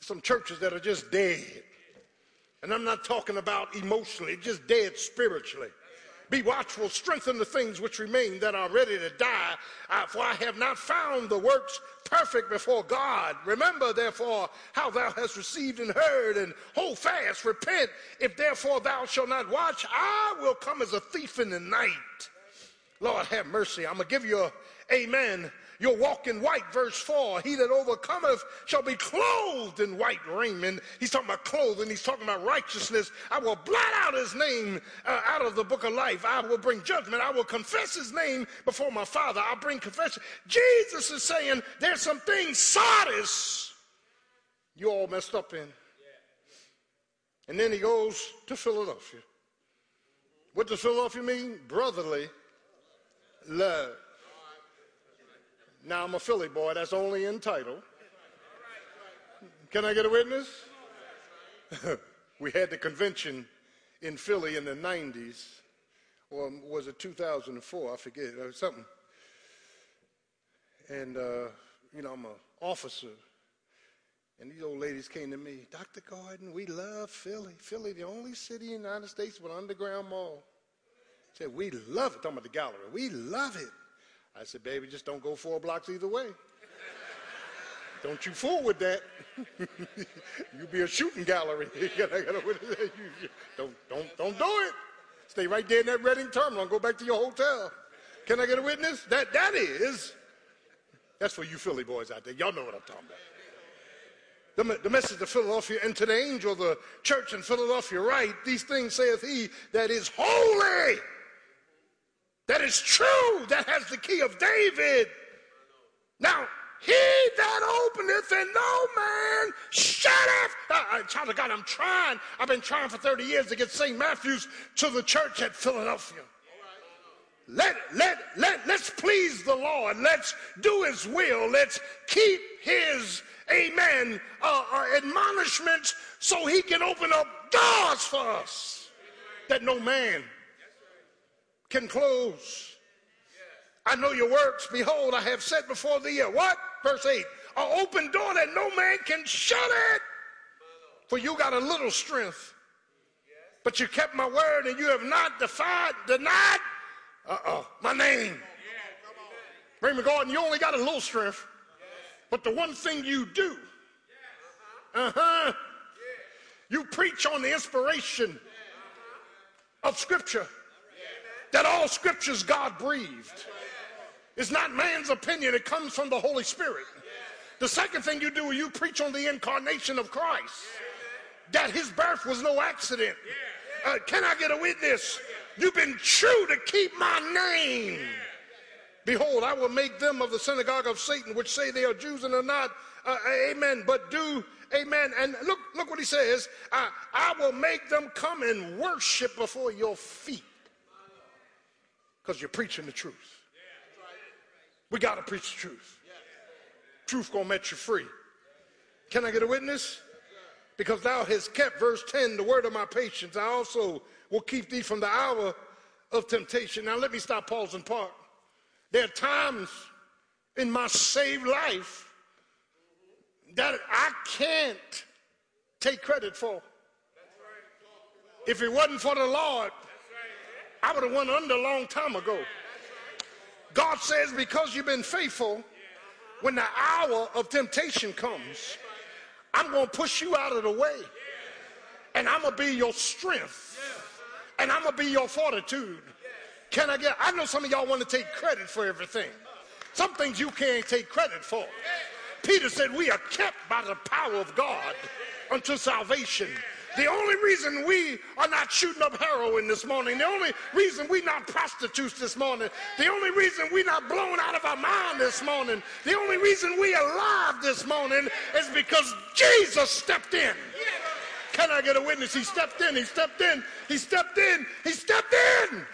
Some churches that are just dead. And I'm not talking about emotionally, just dead spiritually. Be watchful, strengthen the things which remain that are ready to die, uh, for I have not found the works perfect before God. Remember, therefore, how thou hast received and heard, and hold fast, repent. If therefore thou shalt not watch, I will come as a thief in the night. Lord, have mercy. I'm going to give you a amen You'll walk in white, verse 4. He that overcometh shall be clothed in white raiment. He's talking about clothing, he's talking about righteousness. I will blot out his name uh, out of the book of life. I will bring judgment. I will confess his name before my Father. I'll bring confession. Jesus is saying there's some things, Sardis, you all messed up in. And then he goes to Philadelphia. What does Philadelphia mean? Brotherly love. Now I'm a Philly boy, that's only in title. Can I get a witness? we had the convention in Philly in the 90s, or was it 2004? I forget, or something. And, uh, you know, I'm an officer. And these old ladies came to me, Dr. Gordon, we love Philly. Philly, the only city in the United States with an underground mall. Said, we love it. Talking about the gallery. We love it. I said, baby, just don't go four blocks either way. don't you fool with that. You'll be a shooting gallery. don't, don't, don't do it. Stay right there in that Reading terminal and go back to your hotel. Can I get a witness? That, that is, that's for you Philly boys out there. Y'all know what I'm talking about. The, message of Philadelphia and to the angel the church in Philadelphia, right? These things saith he that is holy that is true, that has the key of David. Now, he that openeth and no man shutteth. Uh, uh, child of God, I'm trying. I've been trying for 30 years to get St. Matthew's to the church at Philadelphia. Let, let, let, let's please the Lord. Let's do his will. Let's keep his, amen, uh, uh, admonishments so he can open up doors for us that no man can close. I know your works. Behold, I have set before thee a what? Verse 8. An open door that no man can shut it. For you got a little strength. But you kept my word and you have not defied, denied, uh-oh, my name. Raymond Gordon, you only got a little strength. But the one thing you do, Uh huh. You preach on the inspiration of Scripture. That all Scripture's God breathed. It's not man's opinion, it comes from the Holy Spirit. The second thing you do is you preach on the incarnation of Christ. That his birth was no accident. Uh, can I get a witness? You've been true to keep my name. Behold, I will make them of the synagogue of Satan, which say they are Jews and are not. Uh, amen. But do, amen. And look, look what he says. I, I will make them come and worship before your feet. Because you're preaching the truth. We got to preach the truth. Truth gonna make you free. Can I get a witness? Because thou hast kept, verse 10, the word of my patience. I also will keep thee from the hour of temptation. Now let me stop, pause, and park. There are times in my saved life that I can't take credit for. If it wasn't for the Lord, I would have went under a long time ago. God says, because you've been faithful, when the hour of temptation comes, I'm going to push you out of the way. And I'm going to be your strength. And I'm going to be your fortitude. Can I get, I know some of y'all want to take credit for everything. Some things you can't take credit for. Peter said, We are kept by the power of God unto salvation. The only reason we are not shooting up heroin this morning, the only reason we're not prostitutes this morning, the only reason we're not blown out of our mind this morning, the only reason we are alive this morning is because Jesus stepped in. Can I get a witness? He stepped in, he stepped in, he stepped in, he stepped in. He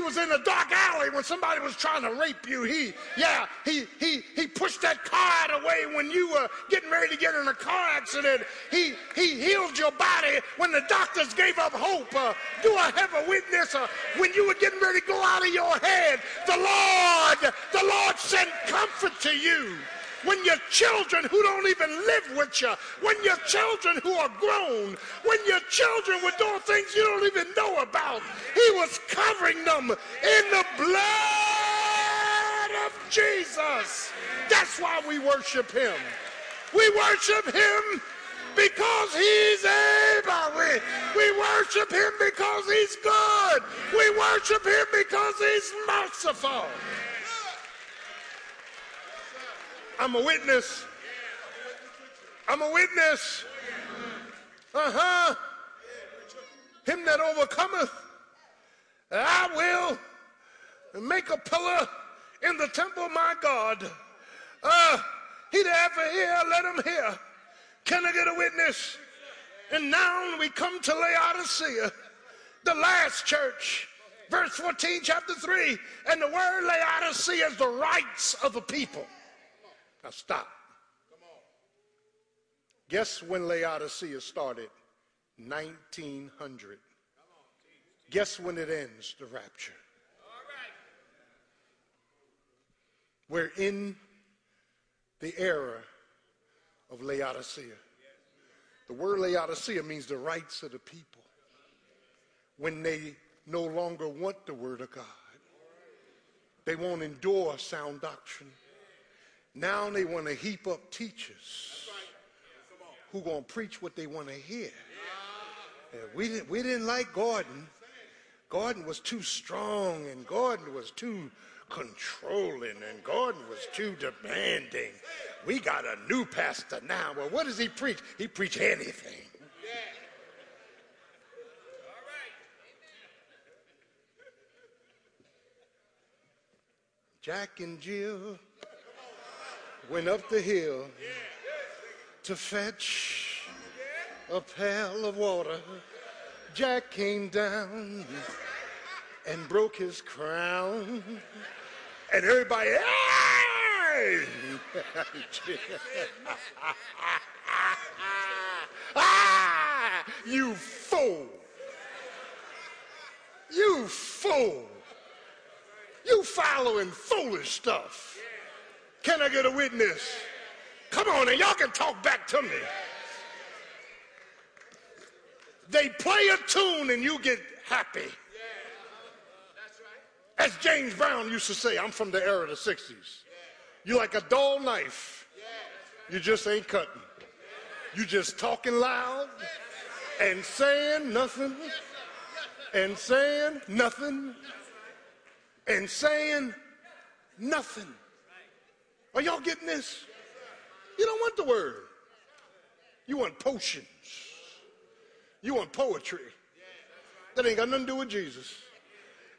was in a dark alley when somebody was trying to rape you. He, yeah, he, he, he pushed that car out of the way when you were getting ready to get in a car accident. He, he healed your body when the doctors gave up hope. Uh, do I have a witness? Uh, when you were getting ready to go out of your head, the Lord, the Lord sent comfort to you when your children who don't even live with you, when your children who are grown, when your children were doing things you don't even know about, he was covering them in the blood of Jesus. That's why we worship him. We worship him because he's able. We, we worship him because he's good. We worship him because he's merciful. I'm a witness. I'm a witness. Uh huh. Him that overcometh, I will make a pillar in the temple of my God. Uh, he that ever hear, let him hear. Can I get a witness? And now we come to Laodicea, the last church. Verse 14, chapter 3. And the word Laodicea is the rights of the people. Now stop. Guess when Laodicea started? 1900. Guess when it ends, the rapture? We're in the era of Laodicea. The word Laodicea means the rights of the people. When they no longer want the word of God, they won't endure sound doctrine. Now they want to heap up teachers who going to preach what they want to hear. we, didn't, we didn't like Gordon. Gordon was too strong and Gordon was too controlling and Gordon was too demanding. We got a new pastor now. Well, what does he preach? He preach anything. Jack and Jill went up the hill to fetch a pail of water. Jack came down and broke his crown. And everybody, hey! ah, you fool! You fool! You following foolish stuff. Can I get a witness? Come on, and y'all can talk back to me. They play a tune and you get happy. As James Brown used to say, I'm from the era of the 60s. You're like a dull knife. You just ain't cutting. You just talking loud and saying nothing and saying nothing and saying nothing. Are y'all getting this? You don't want the word. You want potions. You want poetry. That ain't got nothing to do with Jesus.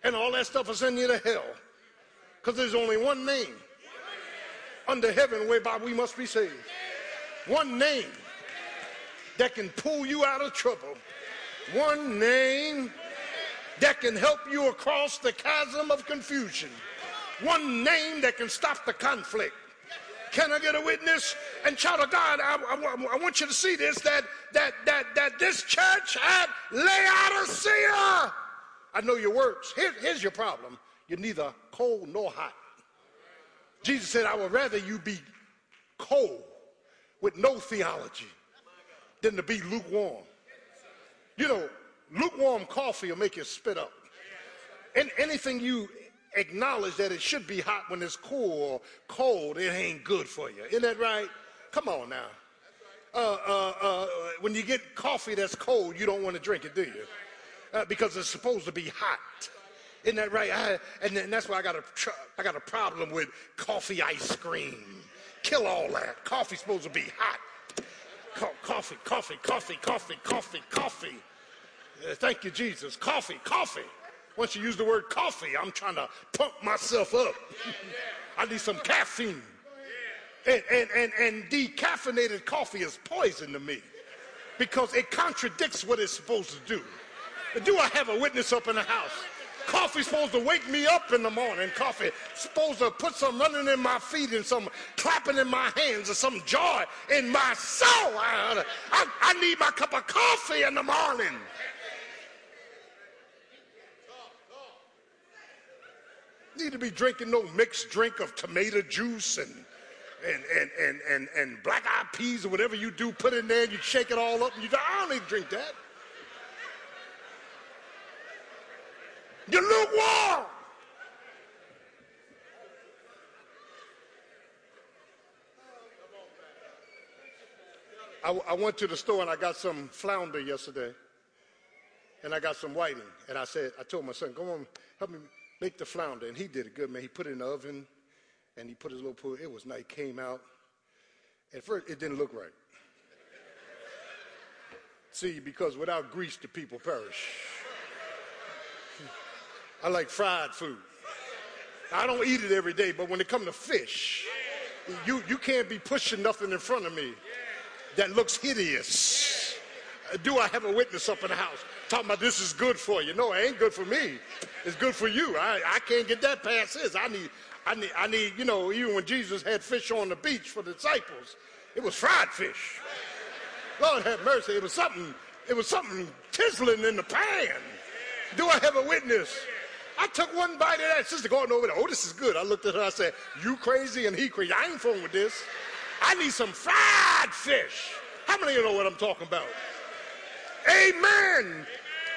And all that stuff will send you to hell. Because there's only one name under heaven whereby we must be saved. One name that can pull you out of trouble. One name that can help you across the chasm of confusion. One name that can stop the conflict. Can I get a witness? And child of God, I, I, I, want you to see this that that that that this church at Laodicea. I know your works. Here, here's your problem. You're neither cold nor hot. Jesus said, I would rather you be cold with no theology than to be lukewarm. You know, lukewarm coffee will make you spit up. And anything you acknowledge that it should be hot when it's cool or cold, it ain't good for you. Isn't that right? Come on now. Uh, uh, uh, when you get coffee that's cold, you don't want to drink it, do you? Uh, because it's supposed to be hot. Isn't that right? I, and, and, that's why I got a tr- I got a problem with coffee ice cream. Kill all that. Coffee's supposed to be hot. Co- coffee, coffee, coffee, coffee, coffee, coffee. Uh, thank you, Jesus. Coffee, coffee. Once you use the word coffee, I'm trying to pump myself up. I need some caffeine. And, and, and, and decaffeinated coffee is poison to me because it contradicts what it's supposed to do. Do I have a witness up in the house? Coffee's supposed to wake me up in the morning. Coffee supposed to put some running in my feet and some clapping in my hands and some joy in my soul. I, I, I need my cup of coffee in the morning. Need to be drinking no mixed drink of tomato juice and and and and and, and black eyed peas or whatever you do, put in there, and you shake it all up, and you I don't need to drink that. You're lukewarm. I, I went to the store and I got some flounder yesterday, and I got some whiting, and I said, I told my son, "Go on, help me make the flounder," and he did it good, man. He put it in the oven, and he put his little pool. It was nice. Came out. At first, it didn't look right. See, because without grease, the people perish. I like fried food. I don't eat it every day, but when it comes to fish, you, you can't be pushing nothing in front of me that looks hideous. Do I have a witness up in the house talking about this is good for you? No, it ain't good for me. It's good for you. I, I can't get that past this. I need, I need, I need, you know, even when Jesus had fish on the beach for the disciples, it was fried fish. Lord have mercy. It was something, it was something tizzling in the pan. Do I have a witness? I took one bite of that. Sister going over there. Oh, this is good. I looked at her. I said, You crazy and he crazy. I ain't fooling with this. I need some fried fish. How many of you know what I'm talking about? Amen.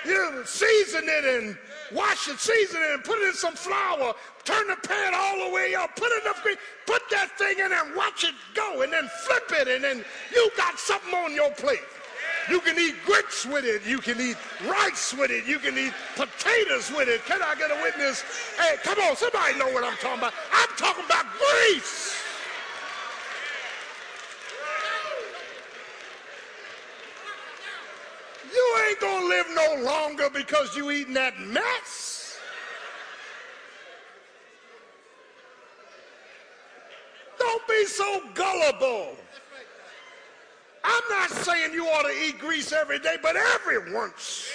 You season it and wash it, season it, and put it in some flour. Turn the pan all the way up. Put enough grease. Put that thing in and watch it go, and then flip it, and then you got something on your plate. You can eat grits with it. You can eat rice with it. You can eat potatoes with it. Can I get a witness? Hey, come on, somebody know what I'm talking about. I'm talking about grease. You ain't gonna live no longer because you eating that mess. Don't be so gullible. I'm not saying you ought to eat grease every day, but every once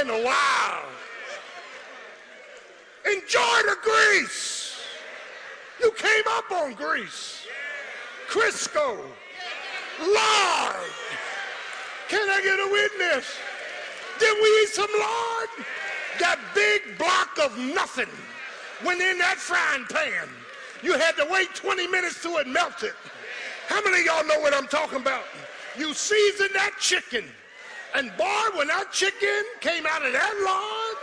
in a while. Enjoy the grease. You came up on grease. Crisco. Lord. Can I get a witness? Did we eat some lard? That big block of nothing went in that frying pan. You had to wait 20 minutes till it melted. How many of y'all know what I'm talking about? You seasoned that chicken. And boy, when that chicken came out of that lard,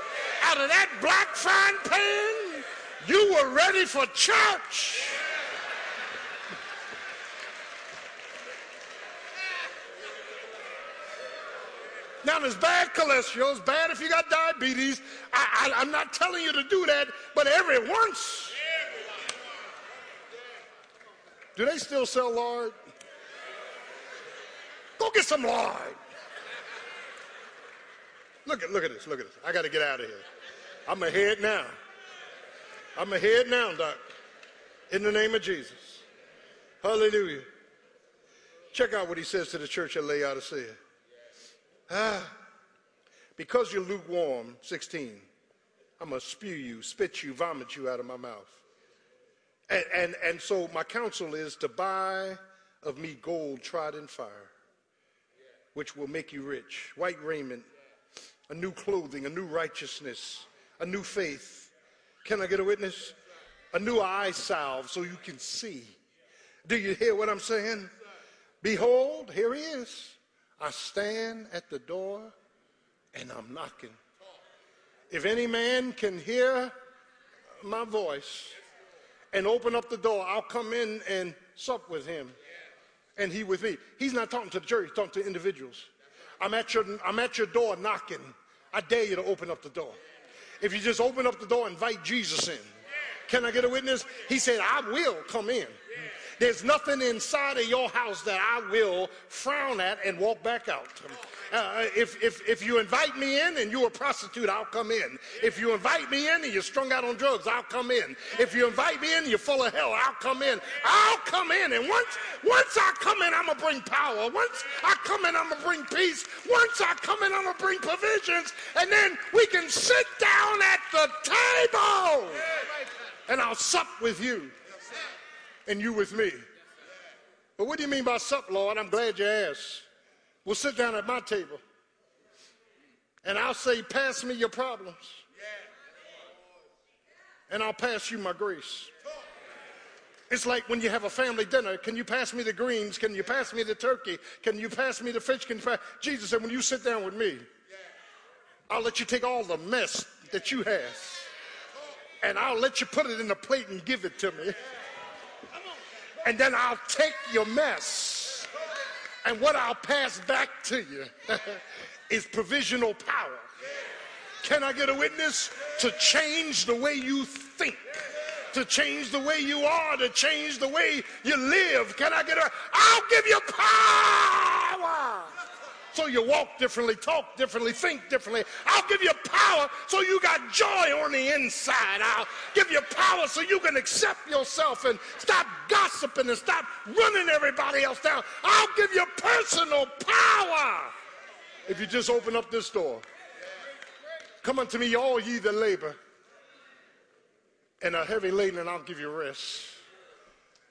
out of that black frying pan, you were ready for church. Now, there's bad cholesterol. It's bad if you got diabetes. I, I'm not telling you to do that, but every once. Do they still sell lard? Go get some lard. Look at, look at this. Look at this. I got to get out of here. I'm ahead now. I'm ahead now, Doc. In the name of Jesus. Hallelujah. Check out what he says to the church at Laodicea. Ah, because you're lukewarm, 16, I'm going to spew you, spit you, vomit you out of my mouth. And, and, and so my counsel is to buy of me gold tried in fire, which will make you rich, white raiment, a new clothing, a new righteousness, a new faith. Can I get a witness? A new eye salve so you can see. Do you hear what I'm saying? Behold, here he is. I stand at the door and I'm knocking. If any man can hear my voice and open up the door, I'll come in and sup with him and he with me. He's not talking to the church, he's talking to individuals. I'm at your, I'm at your door knocking. I dare you to open up the door. If you just open up the door, invite Jesus in. Can I get a witness? He said, I will come in. There's nothing inside of your house that I will frown at and walk back out. Uh, if, if, if you invite me in and you're a prostitute, I'll come in. If you invite me in and you're strung out on drugs, I'll come in. If you invite me in and you're full of hell, I'll come in. I'll come in. And once, once I come in, I'm going to bring power. Once I come in, I'm going to bring peace. Once I come in, I'm going to bring provisions. And then we can sit down at the table and I'll sup with you and you with me. But what do you mean by sup, Lord? I'm glad you asked. We'll sit down at my table. And I'll say, Pass me your problems. And I'll pass you my grace. It's like when you have a family dinner. Can you pass me the greens? Can you pass me the turkey? Can you pass me the fish? Can pass? Jesus said, when you sit down with me, I'll let you take all the mess that you have. And I'll let you put it in a plate and give it to me and then I'll take your mess. And what I'll pass back to you is provisional power. Can I get a witness to change the way you think? To change the way you are, to change the way you live. Can I get a? I'll give you power. So you walk differently, talk differently, think differently. I'll give you power so you got joy on the inside. I'll give you power so you can accept yourself and stop gossiping and stop running everybody else down. I'll give you personal power if you just open up this door. Come unto me, all ye that labor and are heavy laden, and I'll give you rest.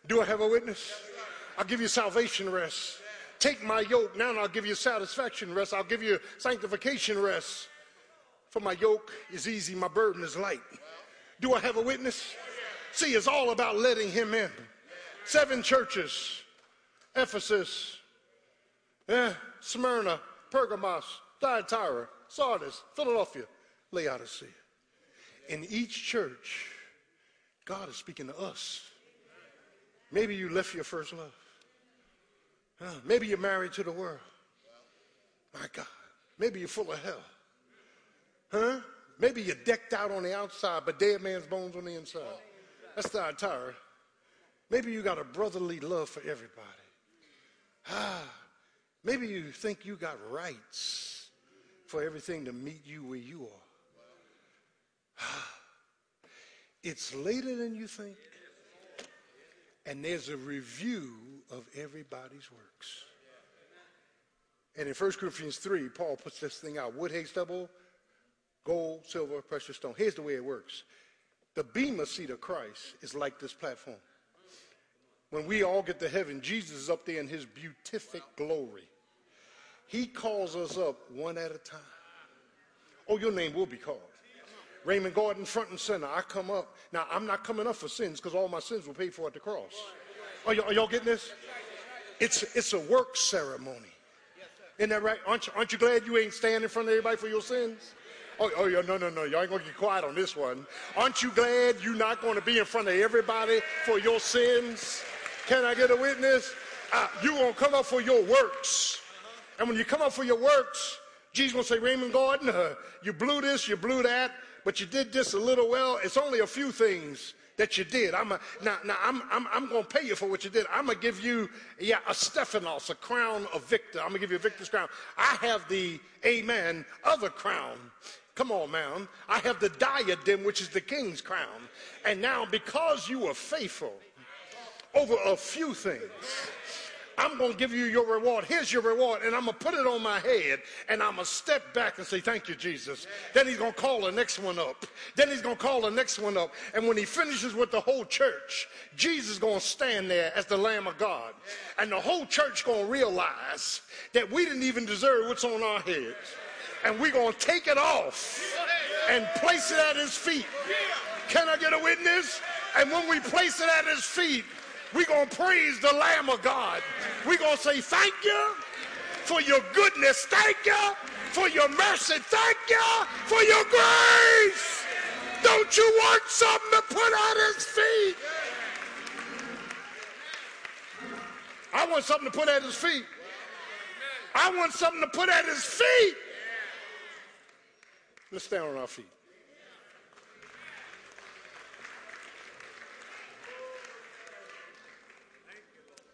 Do I have a witness? I'll give you salvation rest. Take my yoke now and I'll give you satisfaction rest. I'll give you sanctification rest. For my yoke is easy, my burden is light. Do I have a witness? See, it's all about letting him in. Seven churches Ephesus, eh, Smyrna, Pergamos, Thyatira, Sardis, Philadelphia, Laodicea. In each church, God is speaking to us. Maybe you left your first love. Maybe you're married to the world. My God. Maybe you're full of hell. Huh? Maybe you're decked out on the outside, but dead man's bones on the inside. That's the entire. Maybe you got a brotherly love for everybody. Ah, maybe you think you got rights for everything to meet you where you are. Ah, it's later than you think, and there's a review of everybody's works. And in 1 Corinthians 3, Paul puts this thing out wood, hay, stubble, gold, silver, precious stone. Here's the way it works the Bema seat of Christ is like this platform. When we all get to heaven, Jesus is up there in his beatific glory. He calls us up one at a time. Oh, your name will be called. Raymond Gordon, front and center. I come up. Now, I'm not coming up for sins because all my sins were paid for at the cross. Are, y- are y'all getting this? It's, it's a work ceremony. Isn't that right? Aren't you, aren't you glad you ain't standing in front of everybody for your sins? Oh, oh yeah, no, no, no. Y'all ain't going to get quiet on this one. Aren't you glad you're not going to be in front of everybody for your sins? Can I get a witness? Uh, you're going to come up for your works. And when you come up for your works, Jesus gonna say, Raymond Gordon, uh, you blew this, you blew that, but you did this a little well. It's only a few things that you did. I'm a, now, now I'm, I'm, I'm going to pay you for what you did. I'm going to give you, yeah, a Stephanos, a crown of victor. I'm going to give you a victor's crown. I have the, amen, other crown. Come on, man. I have the diadem, which is the king's crown. And now, because you were faithful over a few things, I'm going to give you your reward. Here's your reward. And I'm going to put it on my head and I'm going to step back and say, Thank you, Jesus. Then he's going to call the next one up. Then he's going to call the next one up. And when he finishes with the whole church, Jesus is going to stand there as the Lamb of God. And the whole church going to realize that we didn't even deserve what's on our heads. And we're going to take it off and place it at his feet. Can I get a witness? And when we place it at his feet, we're going to praise the Lamb of God. We're going to say, Thank you for your goodness. Thank you for your mercy. Thank you for your grace. Don't you want something to put at his feet? I want something to put at his feet. I want something to put at his feet. Let's stand on our feet.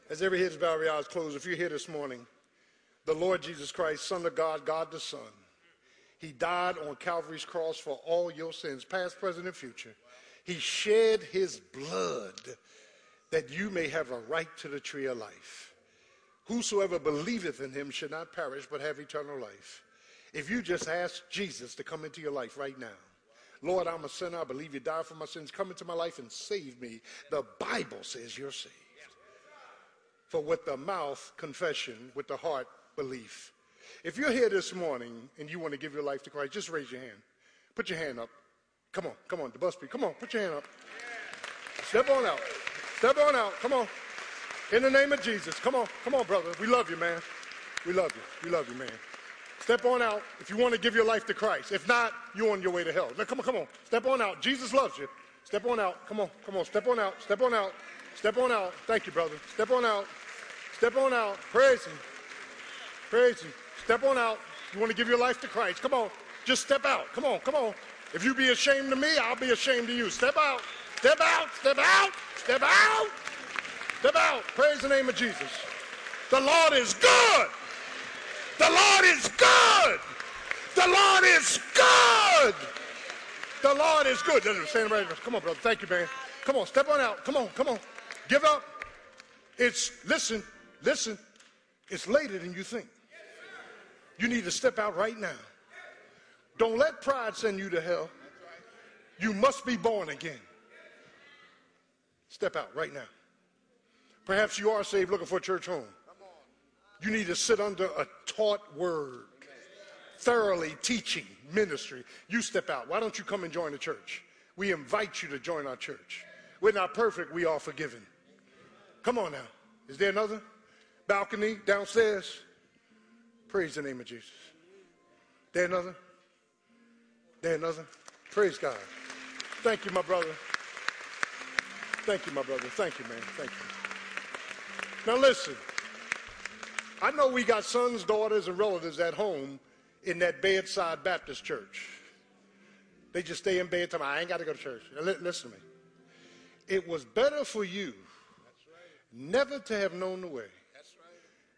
As every head is bowed, every eyes closed, if you're here this morning, the Lord Jesus Christ, Son of God, God the Son, He died on Calvary's cross for all your sins, past, present, and future. He shed His blood that you may have a right to the tree of life. Whosoever believeth in Him should not perish, but have eternal life. If you just ask Jesus to come into your life right now, Lord, I'm a sinner. I believe you died for my sins. Come into my life and save me. The Bible says you're saved. For with the mouth, confession, with the heart, belief. If you're here this morning and you want to give your life to Christ, just raise your hand. Put your hand up. Come on, come on, the bus Come on, put your hand up. Step on out. Step on out. Come on. In the name of Jesus. Come on, come on, brother. We love you, man. We love you. We love you, man. Step on out if you want to give your life to Christ. If not, you're on your way to hell. Now, come on, come on. Step on out. Jesus loves you. Step on out. Come on, come on. Step on out. Step on out. Step on out. Thank you, brother. Step on out. Step on out. Praise Him. Praise Him. Step on out. You want to give your life to Christ. Come on. Just step out. Come on. Come on. If you be ashamed of me, I'll be ashamed of you. Step out. Step out. Step out. Step out. Step out. Praise the name of Jesus. The Lord is good. The Lord is good. The Lord is good. The Lord is good. Stand right. Come on, brother. Thank you, man. Come on. Step on out. Come on. Come on. Give up. It's, listen, listen, it's later than you think. You need to step out right now. Don't let pride send you to hell. You must be born again. Step out right now. Perhaps you are saved looking for a church home. You need to sit under a taught word, thoroughly teaching ministry. You step out. Why don't you come and join the church? We invite you to join our church. We're not perfect, we are forgiven. Come on now. Is there another? Balcony downstairs? Praise the name of Jesus. There another? There another? Praise God. Thank you, my brother. Thank you, my brother. Thank you, man. Thank you. Now listen. I know we got sons, daughters, and relatives at home in that bedside Baptist church. They just stay in bed. I ain't got to go to church. Listen to me. It was better for you never to have known the way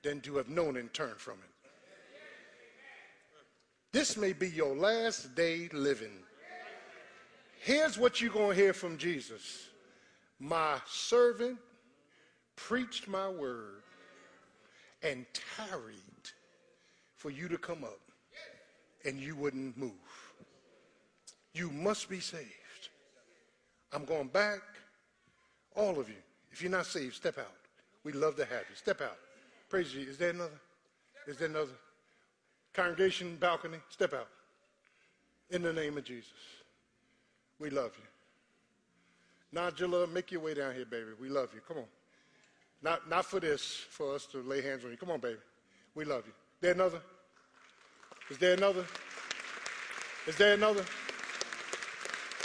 than to have known and turned from it. This may be your last day living. Here's what you're going to hear from Jesus My servant preached my word and tarried for you to come up, and you wouldn't move. You must be saved. I'm going back, all of you. If you're not saved, step out. We'd love to have you. Step out. Praise you. Is there another? Is there another? Congregation balcony, step out. In the name of Jesus. We love you. Najila, make your way down here, baby. We love you. Come on. Not, not for this, for us to lay hands on you. Come on, baby. We love you. Is There another? Is there another? Is there another?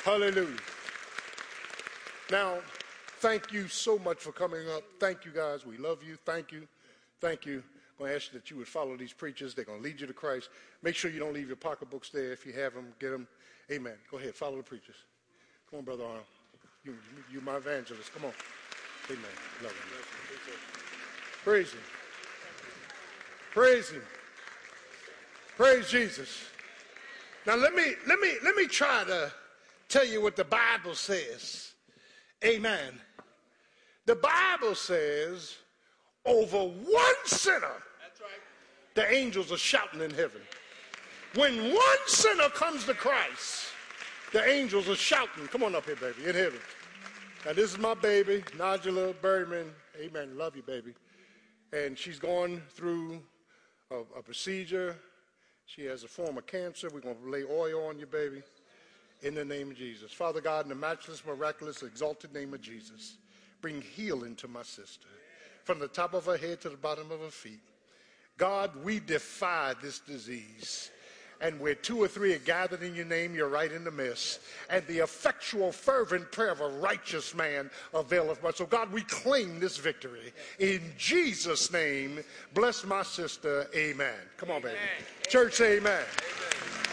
Hallelujah. Now, thank you so much for coming up. Thank you, guys. We love you. Thank you. Thank you. I'm going to ask you that you would follow these preachers. They're going to lead you to Christ. Make sure you don't leave your pocketbooks there. If you have them, get them. Amen. Go ahead. Follow the preachers. Come on, Brother Arnold. You, you, my evangelist. Come on. Amen. Love. Praise Him. Praise Him. Praise Jesus. Now let me let me let me try to tell you what the Bible says. Amen. The Bible says over one sinner, right. the angels are shouting in heaven. When one sinner comes to Christ, the angels are shouting. Come on up here, baby, in heaven. Now, this is my baby, Nigella Berryman. Amen. Love you, baby. And she's going through a, a procedure. She has a form of cancer. We're going to lay oil on you, baby, in the name of Jesus. Father God, in the matchless, miraculous, exalted name of Jesus, bring healing to my sister from the top of her head to the bottom of her feet. God, we defy this disease. And where two or three are gathered in your name, you're right in the midst. And the effectual, fervent prayer of a righteous man availeth much. So, God, we claim this victory. In Jesus' name, bless my sister. Amen. Come on, baby. Amen. Church, amen. amen.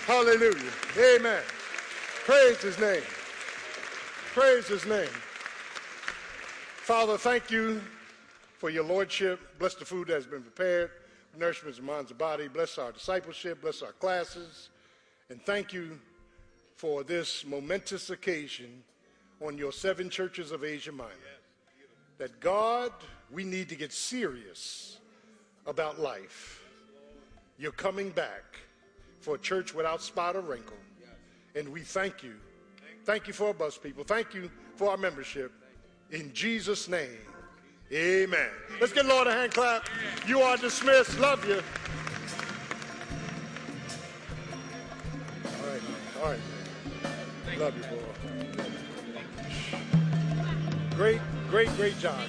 Hallelujah. Amen. Praise his name. Praise his name. Father, thank you for your lordship. Bless the food that has been prepared, nourishment of minds and body. Bless our discipleship. Bless our classes. And thank you for this momentous occasion on your seven churches of Asia Minor. That God, we need to get serious about life. You're coming back for a church without spot or wrinkle. And we thank you. Thank you for our bus people. Thank you for our membership. In Jesus' name. Amen. Let's get Lord a hand clap. You are dismissed. Love you. All right. All right. Love you, boy. Great, great, great job.